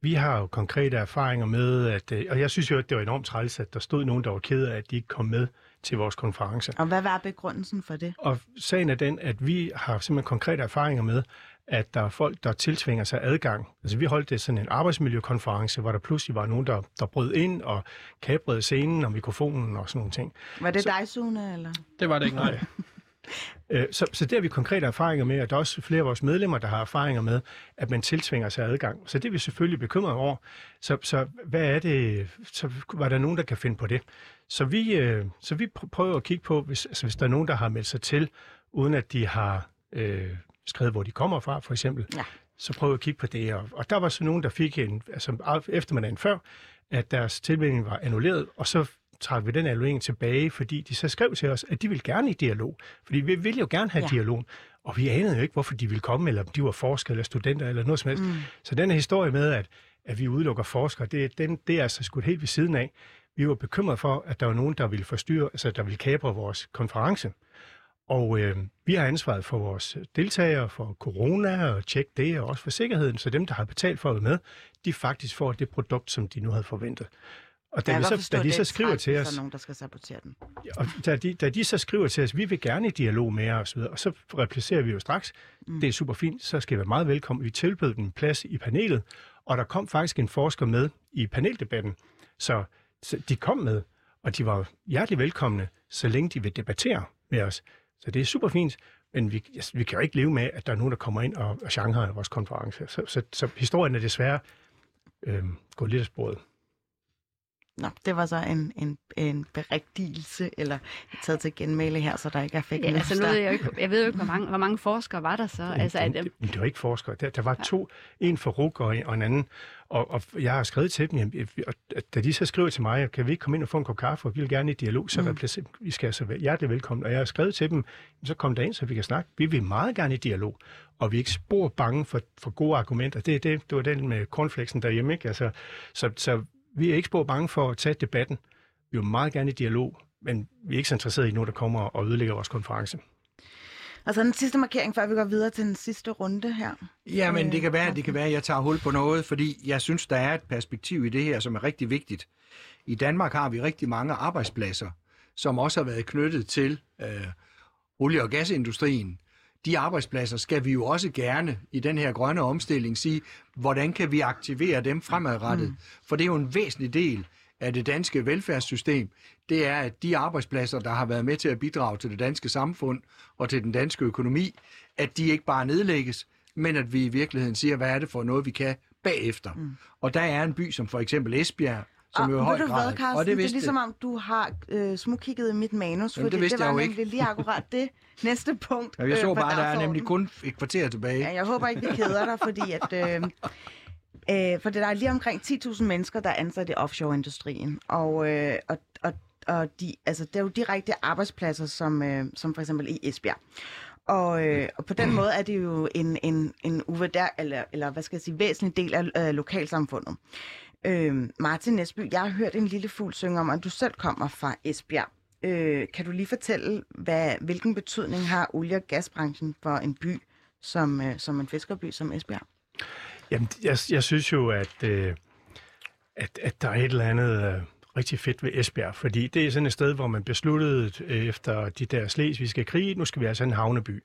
vi har jo konkrete erfaringer med, at, øh, og jeg synes jo, at det var enormt træls, at der stod nogen, der var ked af, at de ikke kom med til vores konference. Og hvad var begrundelsen for det? Og sagen er den, at vi har simpelthen konkrete erfaringer med, at der er folk, der tiltvinger sig adgang. Altså vi holdt det sådan en arbejdsmiljøkonference, hvor der pludselig var nogen, der, der brød ind og kabrede scenen og mikrofonen og sådan nogle ting. Var det så... dig, Sune? Eller? Det var det ikke, nej. Øh, så, så det har vi konkrete erfaringer med, og der er også flere af vores medlemmer, der har erfaringer med, at man tiltvinger sig adgang. Så det er vi selvfølgelig bekymret over. Så, så hvad er det, så var der nogen, der kan finde på det. Så vi, øh, så vi prøver at kigge på, hvis, altså hvis der er nogen, der har meldt sig til, uden at de har øh, skrevet, hvor de kommer fra, for eksempel, Ja. så prøver vi at kigge på det. Og, og der var så nogen, der fik en, altså eftermiddagen før, at deres tilmelding var annulleret, og så trak vi den annullering tilbage, fordi de så skrev til os, at de vil gerne i dialog. Fordi vi vil jo gerne have Ja. dialog. Og vi anede jo ikke, hvorfor de ville komme, eller om de var forskere eller studenter eller noget som helst. Mm. Så den her historie med, at, at vi udelukker forskere, det, den, det er altså skudt helt ved siden af. Vi var bekymret for, at der var nogen, der ville forstyrre, altså der ville kapre vores konference. Og øh, vi har ansvaret for vores deltagere, for corona og tjekke det, og også for sikkerheden, så dem, der har betalt for at være med, de faktisk får det produkt, som de nu havde forventet. Og da, vi godt så, da de det så skriver til os, Der er nogen, der skal sabotere den. og da de, da de så skriver til os, vi vil gerne i dialog med jer og så videre, og så replicerer vi jo straks, mm. det er super fint, så skal I være meget velkommen. Vi tilbød dem plads i panelet, og der kom faktisk en forsker med i paneldebatten, så, så de kom med, og de var hjertelig velkomne, så længe de vil debattere med os. Så det er super fint, men vi, altså, vi kan jo ikke leve med, at der er nogen, der kommer ind og, og Shanghai vores konference. Så, så, så historien er desværre øh, gået lidt af sporet. Nå, det var så en, en, en berigtigelse, eller taget til genmæle her, så der ikke er fake Ja, altså nu ved jeg, jo ikke, jeg ved jo ikke, hvor mange, hvor mange forskere var der så. Altså, at, det, det, det var ikke forskere. Der, der var to, en for RUG og, en- og en anden. Og, og jeg har skrevet til dem, jamen, og da de så skriver til mig, kan vi ikke komme ind og få en kop kaffe, og vi vil gerne i dialog, så mm. vi skal altså være hjertelig velkommen. Og jeg har skrevet til dem, "Jamen, så kom der ind, så vi kan snakke. Vi vil meget gerne i dialog, og vi er ikke spor bange for, for gode argumenter. Det, det, det var den med cornflakesen derhjemme, ikke? Altså, så, så vi er ikke spor bange for at tage debatten. Vi vil meget gerne i dialog, men vi er ikke så interesserede i nogen, der kommer og ødelægger vores konference. Altså den sidste markering, før vi går videre til den sidste runde her. Ja, men Øh, det kan være, det kan være, at jeg tager hul på noget, fordi jeg synes, der er et perspektiv i det her, som er rigtig vigtigt. I Danmark har vi rigtig mange arbejdspladser, som også har været knyttet til øh, olie- og gasindustrien. De arbejdspladser skal vi jo også gerne i den her grønne omstilling sige, hvordan kan vi aktivere dem fremadrettet? Mm. For det er jo en væsentlig del af det danske velfærdssystem, det er, at de arbejdspladser, der har været med til at bidrage til det danske samfund og til den danske økonomi, at de ikke bare nedlægges, men at vi i virkeligheden siger, hvad er det for noget, vi kan bagefter. Mm. Og der er en by som for eksempel Esbjerg, som og jo i høj grad... hvad, Carsten? og det, det, det er vidste ligesom om, du har øh, smugkigget i mit manus, Jamen, det fordi vidste det var jeg ikke. nemlig lige akkurat det næste punkt Ja, jeg så øh, bare, der er nemlig kun et kvarter tilbage. Ja, jeg håber ikke, vi keder dig, fordi at... Øh, øh, for der er lige omkring 10.000 mennesker, der er ansat i offshore-industrien. Og, øh, og, og, og de, altså, det er jo direkte arbejdspladser, som, øh, som for eksempel i Esbjerg. Og, øh, og på den måde er det jo en, en, en uværdig, eller, eller hvad skal jeg sige, væsentlig del af øh, lokalsamfundet. Øh, Martin Nesby, jeg har hørt en lille fugl synge om, at du selv kommer fra Esbjerg. Øh, kan du lige fortælle, hvad, hvilken betydning har olie- og gasbranchen for en by som, øh, som en fiskerby som Esbjerg? Jamen, jeg, jeg synes jo, at, øh, at, at der er et eller andet øh, rigtig fedt ved Esbjerg, fordi det er sådan et sted, hvor man besluttede øh, efter de der slesvigske krig, nu skal vi altså have en havneby.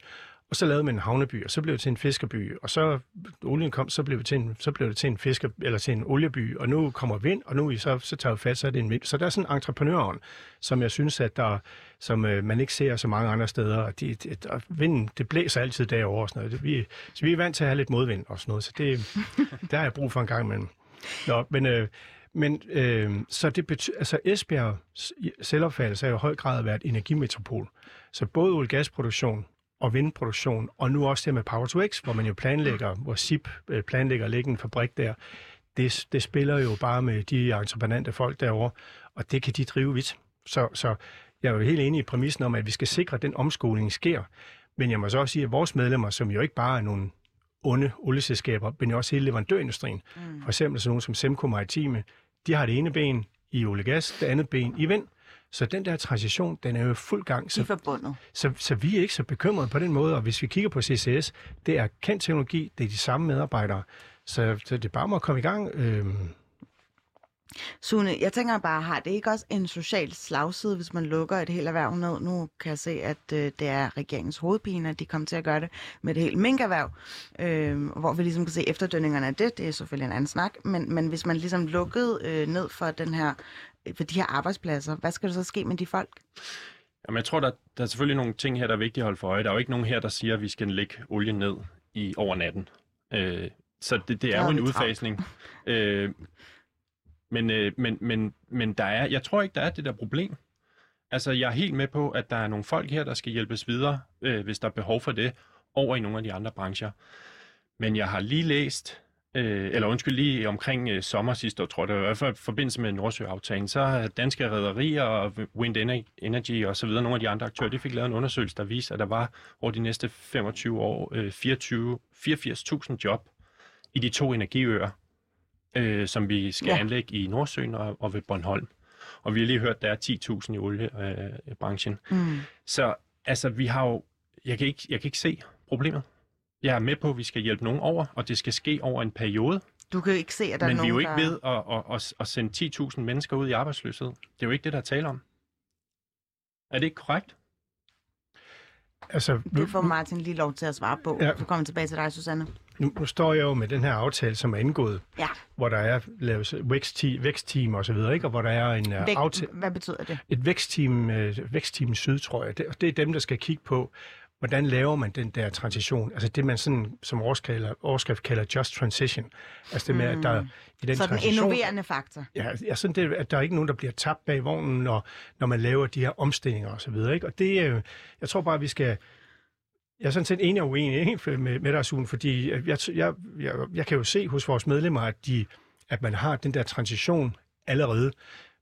Og så lavede man en havneby, og så blev det til en fiskerby, og så olien kom, så blev det til en, så blev det til en fisker, eller til en olieby, og nu kommer vind, og nu I så, så tager vi fat, så er det en vind. Så der er sådan en entreprenørånd, som jeg synes, at der, som øh, man ikke ser så mange andre steder. Og de, de, og vinden, det blæser altid derovre og sådan noget. Det, vi, så vi er vant til at have lidt modvind og sådan noget, så det, der har jeg brug for en gang imellem. Nå, men, øh, men øh, så det betyder, altså Esbjerg selvopfattelse er jo i høj grad været energimetropol. Så både olie- gasproduktion og vindproduktion, og nu også det med Power to X, hvor man jo planlægger, hvor SIP øh, planlægger at lægge en fabrik der, det, det spiller jo bare med de entreprenante folk derovre, og det kan de drive vidt. Så, så jeg er jo helt enig i præmissen om, at vi skal sikre, at den omskoling sker. Men jeg må så også sige, at vores medlemmer, som jo ikke bare er nogle onde olieselskaber, men jo også hele leverandørindustrien, mm. for eksempel sådan nogle som Semco Maritime, de har det ene ben i olie gas, det andet ben i vind. Så den der transition, den er jo i fuld gang. I Så, forbundet. så, så vi er ikke så bekymrede på den måde, og hvis vi kigger på CCS, det er kendt teknologi, det er de samme medarbejdere, så, så det er bare om at komme i gang. Øhm, Sune, jeg tænker bare, har det ikke også en social slagside, hvis man lukker et helt erhverv ned? Nu kan jeg se, at øh, det er regeringens hovedpine, at de kommer til at gøre det med det hele minkerhverv, øh, hvor vi ligesom kan se efterdønningerne af det. Det er selvfølgelig en anden snak, men, men hvis man ligesom lukkede øh, ned for, den her, for de her arbejdspladser, hvad skal der så ske med de folk? Jamen, jeg tror, der, der er selvfølgelig nogle ting her, der er vigtige at holde for øje. Der er jo ikke nogen her, der siger, at vi skal lægge olien ned i over natten. Øh, så det, det er jo en udfasning. øh, men, øh, men, men, men der er, jeg tror ikke, der er det der problem. Altså, jeg er helt med på, at der er nogle folk her, der skal hjælpes videre, øh, hvis der er behov for det, over i nogle af de andre brancher. Men jeg har lige læst, øh, eller undskyld, lige omkring øh, sommer sidste år, tror jeg, det var i hvert fald i forbindelse med Nordsøaftalen, så har danske rederier og Wind Ener- Energy og så videre, nogle af de andre aktører, de fik lavet en undersøgelse, der viste, at der var over de næste 25 år øh, 24 84.000 job i de to energiøer, øh, som vi skal Ja. anlægge i Nordsøen og, og ved Bornholm. Og vi har lige hørt, at der er 10.000 i oliebranchen. Mm. Så altså, vi har jo... Jeg kan, ikke, jeg kan ikke se problemet. Jeg er med på, at vi skal hjælpe nogen over, og det skal ske over en periode. Du kan ikke se, at der Men er vi er nogen, jo ikke der... ved at, at, at, at sende 10.000 mennesker ud i arbejdsløshed. Det er jo ikke det, der er tale om. Er det ikke korrekt? altså, nu, Det får Martin lige lov til at svare på. Ja. Så kommer tilbage til dig, Susanne. nu, nu står jeg jo med den her aftale, som er indgået, Ja. hvor der er lavet vækstteam, vækstteam og så videre, ikke? og hvor der er en uh, Væk, aftale, hvad betyder det? et vækstteam, øh, vækstteam Syd, tror jeg. Det, det er dem, der skal kigge på, hvordan laver man den der transition? Altså det, man sådan, som overskrift kalder, overskrift kalder just transition. Altså det med, at der i den Så den transition... innoverende faktor. Ja, ja sådan det, at der er ikke nogen, der bliver tabt bag vognen, når, når man laver de her omstillinger og så videre. Ikke? Og det, øh, jeg tror bare, at vi skal... Jeg er sådan set enig og uenig ikke, med, med dig, Sune, fordi jeg, jeg, jeg, jeg kan jo se hos vores medlemmer, at, de, at man har den der transition allerede.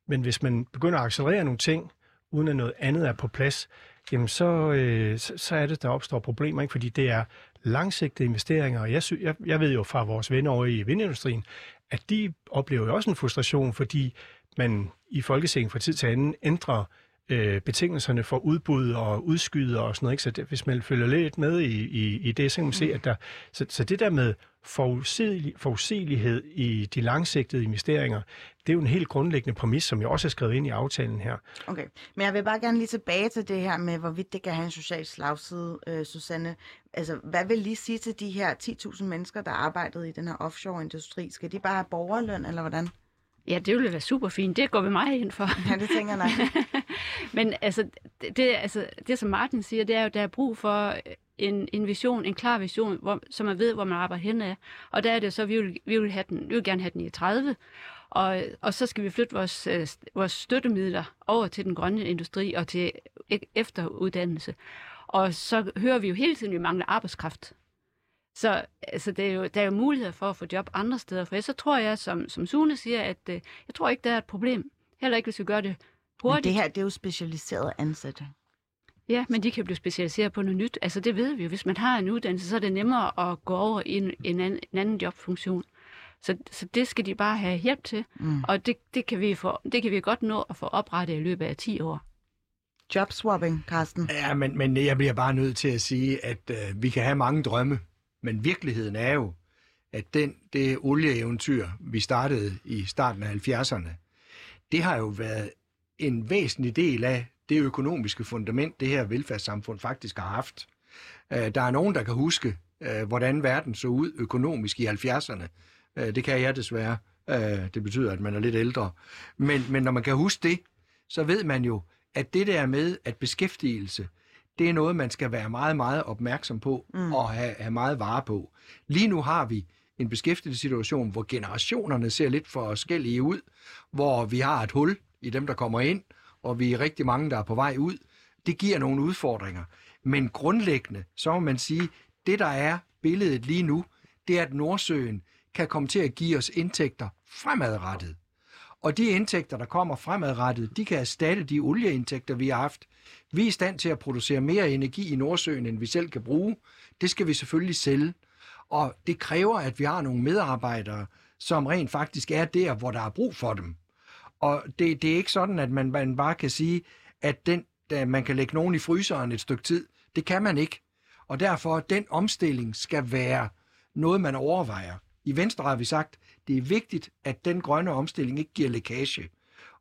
Men hvis man begynder at accelerere nogle ting, uden at noget andet er på plads, jamen så, øh, så, er det, der opstår problemer, ikke? fordi det er langsigtede investeringer. Og jeg, sy- jeg, jeg ved jo fra vores venner over i vindindustrien, at de oplever jo også en frustration, fordi man i Folketinget fra tid til anden ændrer øh, betingelserne for udbud og udskyder og sådan noget. Ikke? Så det, hvis man følger lidt med i, i, i det, så kan man se, at der... Så, så det der med forudsigelig, forudsigelighed i de langsigtede investeringer, det er jo en helt grundlæggende præmis, som jeg også har skrevet ind i aftalen her. Okay, men jeg vil bare gerne lige tilbage til det her med, hvorvidt det kan have en social slagside, øh, Susanne. Altså, hvad vil lige sige til de her 10.000 mennesker, der arbejdede i den her offshore-industri? Skal de bare have borgerløn, eller hvordan? Ja, det ville være super fint. Det går vi meget ind for. Ja, det tænker jeg. Men altså det, det, altså, det, som Martin siger, det er jo, der er brug for en, en vision, en klar vision, hvor, så man ved, hvor man arbejder hen af. Og der er det så, vi vil, vi vil, have den, vi vil gerne have den i 30, og, og så skal vi flytte vores, øh, vores støttemidler over til den grønne industri og til e- efteruddannelse. Og så hører vi jo hele tiden, at vi mangler arbejdskraft. Så altså, det er jo, der er jo muligheder for at få job andre steder. For så tror jeg, som, som Sune siger, at øh, jeg tror ikke, der er et problem. Heller ikke, hvis vi gør det Men hurtigt. det her, det er jo specialiseret ansatte. Ja, men de kan blive specialiseret på noget nyt. Altså det ved vi jo. Hvis man har en uddannelse, så er det nemmere at gå over i en, en, anden, en anden jobfunktion. Så, så det skal de bare have hjælp til. Mm. Og det, det, kan vi få, det kan vi godt nå at få oprettet i løbet af 10 år. Jobswapping, Carsten. Ja, men, men jeg bliver bare nødt til at sige, at øh, vi kan have mange drømme, men virkeligheden er jo, at den, det olieeventyr, vi startede i starten af 70'erne, det har jo været en væsentlig del af det økonomiske fundament, det her velfærdssamfund faktisk har haft. Øh, der er nogen, der kan huske, øh, hvordan verden så ud økonomisk i 70'erne. Øh, det kan jeg desværre. Det betyder, at man er lidt ældre. Men, men når man kan huske det, så ved man jo, at det der med, at beskæftigelse, det er noget, man skal være meget, meget opmærksom på mm. og have, have meget vare på. Lige nu har vi en beskæftigelsessituation, hvor generationerne ser lidt forskellige ud, hvor vi har et hul i dem, der kommer ind, og vi er rigtig mange, der er på vej ud. Det giver nogle udfordringer. Men grundlæggende, så må man sige, det der er billedet lige nu, det er, at Nordsøen kan komme til at give os indtægter fremadrettet. Og de indtægter, der kommer fremadrettet, de kan erstatte de olieindtægter, vi har haft. Vi er i stand til at producere mere energi i Nordsøen, end vi selv kan bruge. Det skal vi selvfølgelig sælge. Og det kræver, at vi har nogle medarbejdere, som rent faktisk er der, hvor der er brug for dem. Og det, det er ikke sådan, at man, man bare kan sige, at den, da man kan lægge nogen i fryseren et stykke tid. Det kan man ikke. Og derfor, den omstilling skal være noget, man overvejer. I Venstre har vi sagt, det er vigtigt, at den grønne omstilling ikke giver lækage.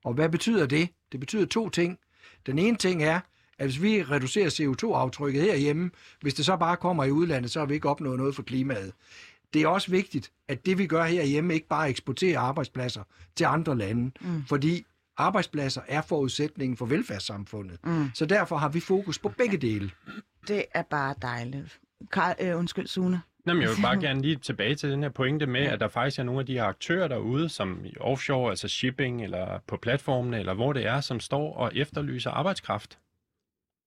Og hvad betyder det? Det betyder to ting. Den ene ting er, at hvis vi reducerer CO2-aftrykket herhjemme, hvis det så bare kommer i udlandet, så har vi ikke opnået noget for klimaet. Det er også vigtigt, at det vi gør herhjemme ikke bare eksporterer arbejdspladser til andre lande, mm. fordi arbejdspladser er forudsætningen for velfærdssamfundet. Mm. Så derfor har vi fokus på begge dele. Det er bare dejligt. Karl, øh, undskyld, Sune. Jamen, jeg vil bare gerne lige tilbage til den her pointe med, at der faktisk er nogle af de her aktører derude, som i offshore, altså shipping, eller på platformene, eller hvor det er, som står og efterlyser arbejdskraft.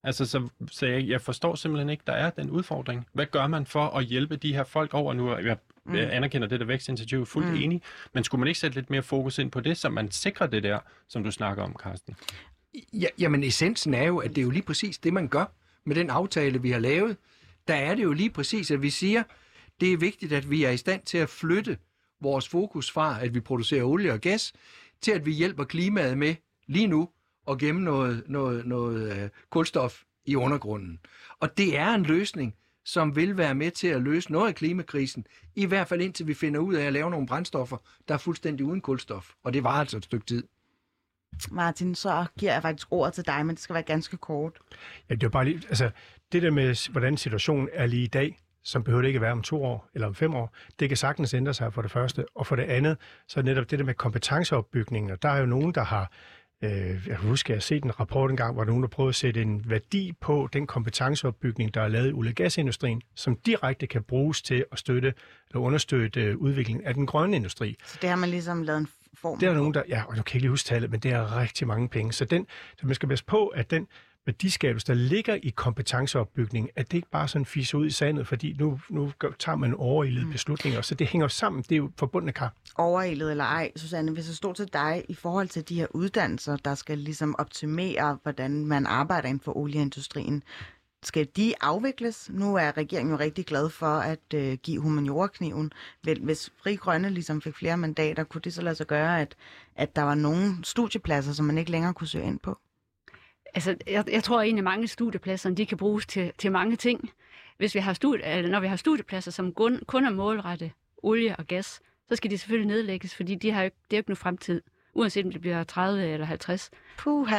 Altså, så, så jeg, jeg forstår simpelthen ikke, der er den udfordring. Hvad gør man for at hjælpe de her folk over nu? Jeg, mm. jeg anerkender det der vækstinitiativ, fuldt mm. enig, men skulle man ikke sætte lidt mere fokus ind på det, så man sikrer det der, som du snakker om, Carsten? Ja, jamen, essensen er jo, at det er jo lige præcis det, man gør med den aftale, vi har lavet. Der er det jo lige præcis, at vi siger, det er vigtigt, at vi er i stand til at flytte vores fokus fra, at vi producerer olie og gas, til at vi hjælper klimaet med lige nu at gemme noget, noget, noget uh, kulstof i undergrunden. Og det er en løsning, som vil være med til at løse noget af klimakrisen, i hvert fald indtil vi finder ud af at lave nogle brændstoffer, der er fuldstændig uden kulstof. Og det var altså et stykke tid. Martin, så giver jeg faktisk ordet til dig, men det skal være ganske kort. Ja, det er bare lige, altså, det der med, hvordan situationen er lige i dag, som behøver det ikke være om to år eller om fem år. Det kan sagtens ændre sig for det første. Og for det andet, så er netop det der med kompetenceopbygningen. Og der er jo nogen, der har Øh, jeg kan huske, at jeg har set en rapport engang, hvor nogen der prøvede at sætte en værdi på den kompetenceopbygning, der er lavet i olie- og gasindustrien, som direkte kan bruges til at støtte eller understøtte øh, udviklingen af den grønne industri. Så det har man ligesom lavet en form Det er nogen, der, ja, og jeg kan ikke lige huske tallet, men det er rigtig mange penge. Så, den, så man skal passe på, at den værdiskabelse, der ligger i kompetenceopbygning, at det ikke bare sådan fiser ud i sandet, fordi nu, nu tager man overilede mm. beslutninger, så det hænger sammen, det er jo forbundne kar. Overilet eller ej, Susanne, hvis jeg stod til dig i forhold til de her uddannelser, der skal ligesom optimere, hvordan man arbejder inden for olieindustrien, skal de afvikles? Nu er regeringen jo rigtig glad for at øh, give humaniorakniven. Hvis Fri Grønne ligesom fik flere mandater, kunne det så lade sig gøre, at, at der var nogle studiepladser, som man ikke længere kunne søge ind på? Altså, jeg, jeg tror egentlig, at mange studiepladser de kan bruges til, til mange ting. Hvis vi har studie, eller når vi har studiepladser, som kun, kun er målrettet olie og gas, så skal de selvfølgelig nedlægges, fordi de har jo, det er jo ikke nogen fremtid, uanset om det bliver 30 eller 50. Puha.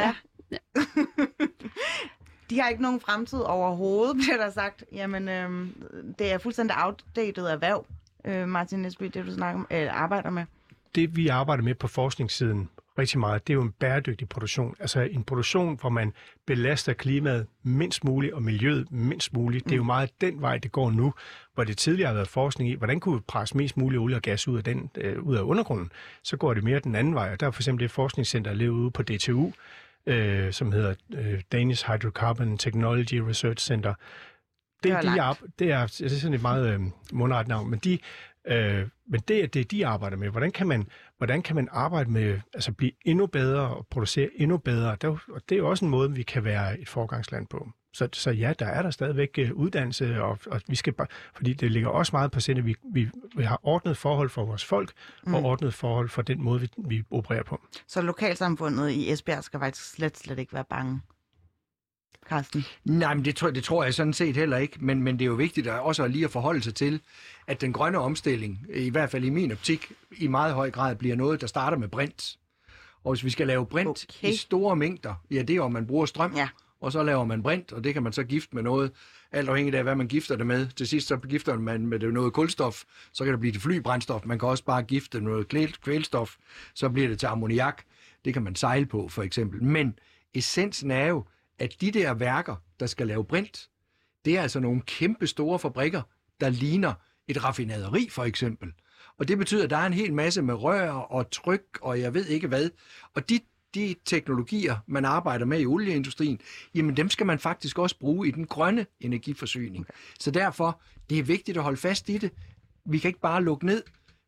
Ja. de har ikke nogen fremtid overhovedet, bliver der sagt. Jamen, øhm, det er fuldstændig outdated erhverv, øh, Martin Nesby, det du snakker om, øh, arbejder med. Det vi arbejder med på forskningssiden, rigtig meget, det er jo en bæredygtig produktion. Altså en produktion, hvor man belaster klimaet mindst muligt og miljøet mindst muligt. Det er jo mm. meget den vej, det går nu, hvor det tidligere har været forskning i, hvordan kunne vi presse mest muligt olie og gas ud af, den, øh, ud af undergrunden. Så går det mere den anden vej, og der er for eksempel det forskningscenter, der ude på DTU, øh, som hedder øh, Danish Hydrocarbon Technology Research Center. Det, det, de, det, er, det er sådan et meget øh, mundret navn, men de Øh, men det er det, de arbejder med. Hvordan kan man, hvordan kan man arbejde med, altså blive endnu bedre og producere endnu bedre? Det og det er jo også en måde, vi kan være et forgangsland på. Så, så ja, der er der stadigvæk uh, uddannelse, og, og vi skal bare, fordi det ligger også meget på sinde, at vi, vi, vi har ordnet forhold for vores folk, mm. og ordnet forhold for den måde, vi, vi opererer på. Så lokalsamfundet i Esbjerg skal faktisk slet, slet ikke være bange? Carsten? Nej, men det tror, det tror jeg sådan set heller ikke, men, men det er jo vigtigt at også lige at forholde sig til, at den grønne omstilling, i hvert fald i min optik, i meget høj grad bliver noget, der starter med brint. Og hvis vi skal lave brint okay. i store mængder, ja, det er jo, man bruger strøm, ja. og så laver man brint, og det kan man så gifte med noget, alt afhængigt af, hvad man gifter det med. Til sidst så gifter man med det noget kulstof, så kan det blive til flybrændstof. Man kan også bare gifte noget kvælstof, så bliver det til ammoniak. Det kan man sejle på, for eksempel. Men essensen er jo, at de der værker, der skal lave brint, det er altså nogle kæmpe store fabrikker, der ligner et raffinaderi for eksempel. Og det betyder, at der er en hel masse med rør og tryk og jeg ved ikke hvad. Og de, de teknologier, man arbejder med i olieindustrien, jamen dem skal man faktisk også bruge i den grønne energiforsyning. Så derfor, det er vigtigt at holde fast i det. Vi kan ikke bare lukke ned.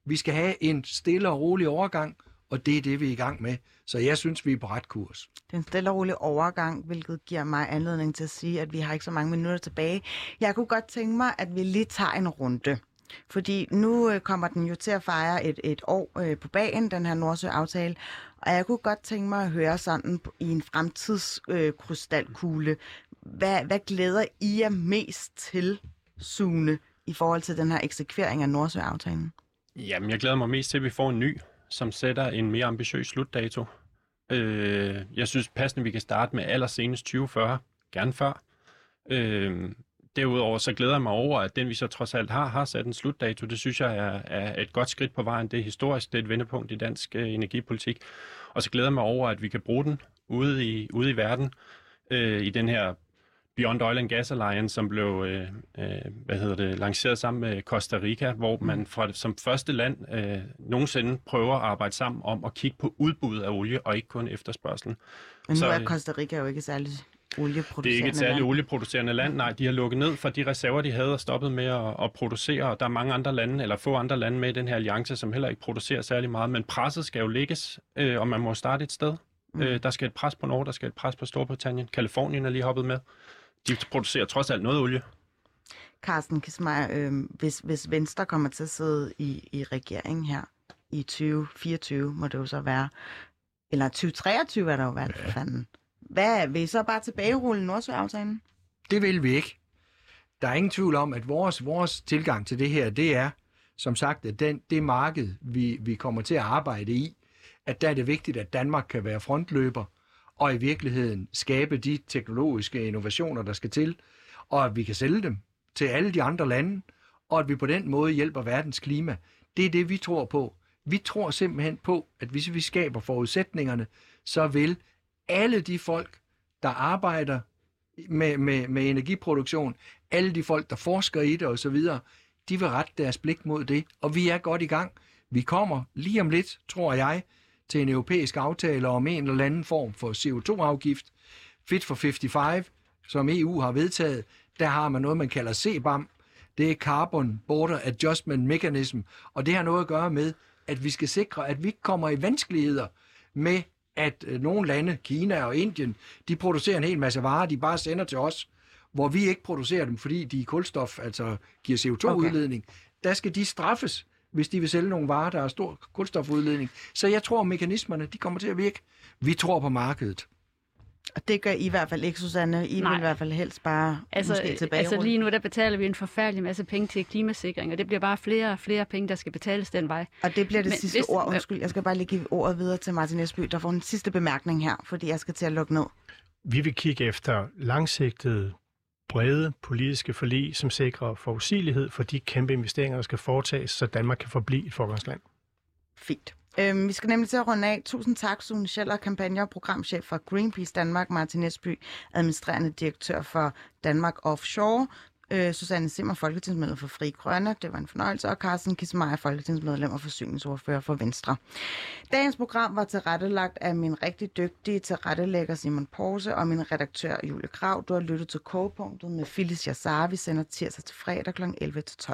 Vi skal have en stille og rolig overgang, og det er det, vi er i gang med. Så jeg synes, vi er på ret kurs. Det er en stille og rolig overgang, hvilket giver mig anledning til at sige, at vi har ikke så mange minutter tilbage. Jeg kunne godt tænke mig, at vi lige tager en runde. Fordi nu øh, kommer den jo til at fejre et, et år øh, på bagen, den her Nordsø-aftale. Og jeg kunne godt tænke mig at høre sådan i en fremtidskrystalkugle, øh, hvad, hvad glæder I jer mest til, Sune, i forhold til den her eksekvering af Nordsø-aftalen? Jamen, jeg glæder mig mest til, at vi får en ny, som sætter en mere ambitiøs slutdato. Øh, jeg synes passende, vi kan starte med allersenest 2040, gerne før. Øh, derudover så glæder jeg mig over, at den vi så trods alt har, har sat en slutdato. Det synes jeg er, er et godt skridt på vejen. Det er historisk, det er et vendepunkt i dansk øh, energipolitik. Og så glæder jeg mig over, at vi kan bruge den ude i, ude i verden øh, i den her Beyond Oil and Gas Alliance, som blev øh, øh, hvad hedder det, lanceret sammen med Costa Rica, hvor man fra, som første land øh, nogensinde prøver at arbejde sammen om at kigge på udbuddet af olie, og ikke kun efterspørgselen. Men nu Så, er øh, Costa Rica jo ikke særlig olieproducerende Det er ikke et særligt land. olieproducerende land. Nej, de har lukket ned for de reserver, de havde og stoppet med at, at producere. Og der er mange andre lande, eller få andre lande med i den her alliance, som heller ikke producerer særlig meget. Men presset skal jo lægges, øh, og man må starte et sted. Mm. Øh, der skal et pres på Norge, der skal et pres på Storbritannien. Kalifornien er lige hoppet med. De producerer trods alt noget olie. Carsten Kismeier, øh, hvis, hvis Venstre kommer til at sidde i, i regeringen her i 2024, må det jo så være, eller 2023 er der jo været for fanden. Hvad, vil I så bare tilbagerulle Nordsø-aftalen? Det vil vi ikke. Der er ingen tvivl om, at vores, vores tilgang til det her, det er, som sagt, at den, det marked, vi, vi kommer til at arbejde i, at der er det vigtigt, at Danmark kan være frontløber, og i virkeligheden skabe de teknologiske innovationer, der skal til, og at vi kan sælge dem til alle de andre lande, og at vi på den måde hjælper verdens klima. Det er det, vi tror på. Vi tror simpelthen på, at hvis vi skaber forudsætningerne, så vil alle de folk, der arbejder med, med, med energiproduktion, alle de folk, der forsker i det osv., de vil rette deres blik mod det, og vi er godt i gang. Vi kommer lige om lidt, tror jeg, til en europæisk aftale om en eller anden form for CO2-afgift. Fit for 55, som EU har vedtaget, der har man noget, man kalder CBAM. Det er Carbon Border Adjustment Mechanism, og det har noget at gøre med, at vi skal sikre, at vi ikke kommer i vanskeligheder med, at øh, nogle lande, Kina og Indien, de producerer en hel masse varer, de bare sender til os, hvor vi ikke producerer dem, fordi de er kulstof, altså giver CO2-udledning. Okay. Der skal de straffes, hvis de vil sælge nogle varer, der har stor kulstofudledning. Så jeg tror, at mekanismerne de kommer til at virke. Vi tror på markedet. Og det gør I i hvert fald ikke, Susanne. I Nej. vil i hvert fald helst bare Altså, måske tilbage. altså lige nu, der betaler vi en forfærdelig masse penge til klimasikring, og det bliver bare flere og flere penge, der skal betales den vej. Og det bliver det Men sidste hvis- ord. Undskyld, jeg skal bare lige give ordet videre til Martin Esby, der får en sidste bemærkning her, fordi jeg skal til at lukke ned. Vi vil kigge efter langsigtede, brede politiske forlig, som sikrer forudsigelighed for de kæmpe investeringer, der skal foretages, så Danmark kan forblive et forgangsland. Fint. Øhm, vi skal nemlig til at runde af. Tusind tak, Sune Scheller, kampagne- og programchef for Greenpeace Danmark, Martin Esby, administrerende direktør for Danmark Offshore, øh, Susanne Simmer, folketingsmedlem for Fri Grønne, det var en fornøjelse, og Carsten Kismeier, folketingsmedlem og forsyningsordfører for Venstre. Dagens program var tilrettelagt af min rigtig dygtige tilrettelægger Simon Porse og min redaktør Julie Krav. Du har lyttet til Kogepunktet med Phyllis Jassar. Vi sender tirsdag til fredag kl. 11-12.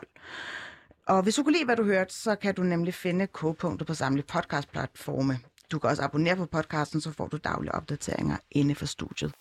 Og hvis du kunne lide, hvad du hørte, så kan du nemlig finde K-punktet på samtlige podcastplatforme. Du kan også abonnere på podcasten, så får du daglige opdateringer inde for studiet.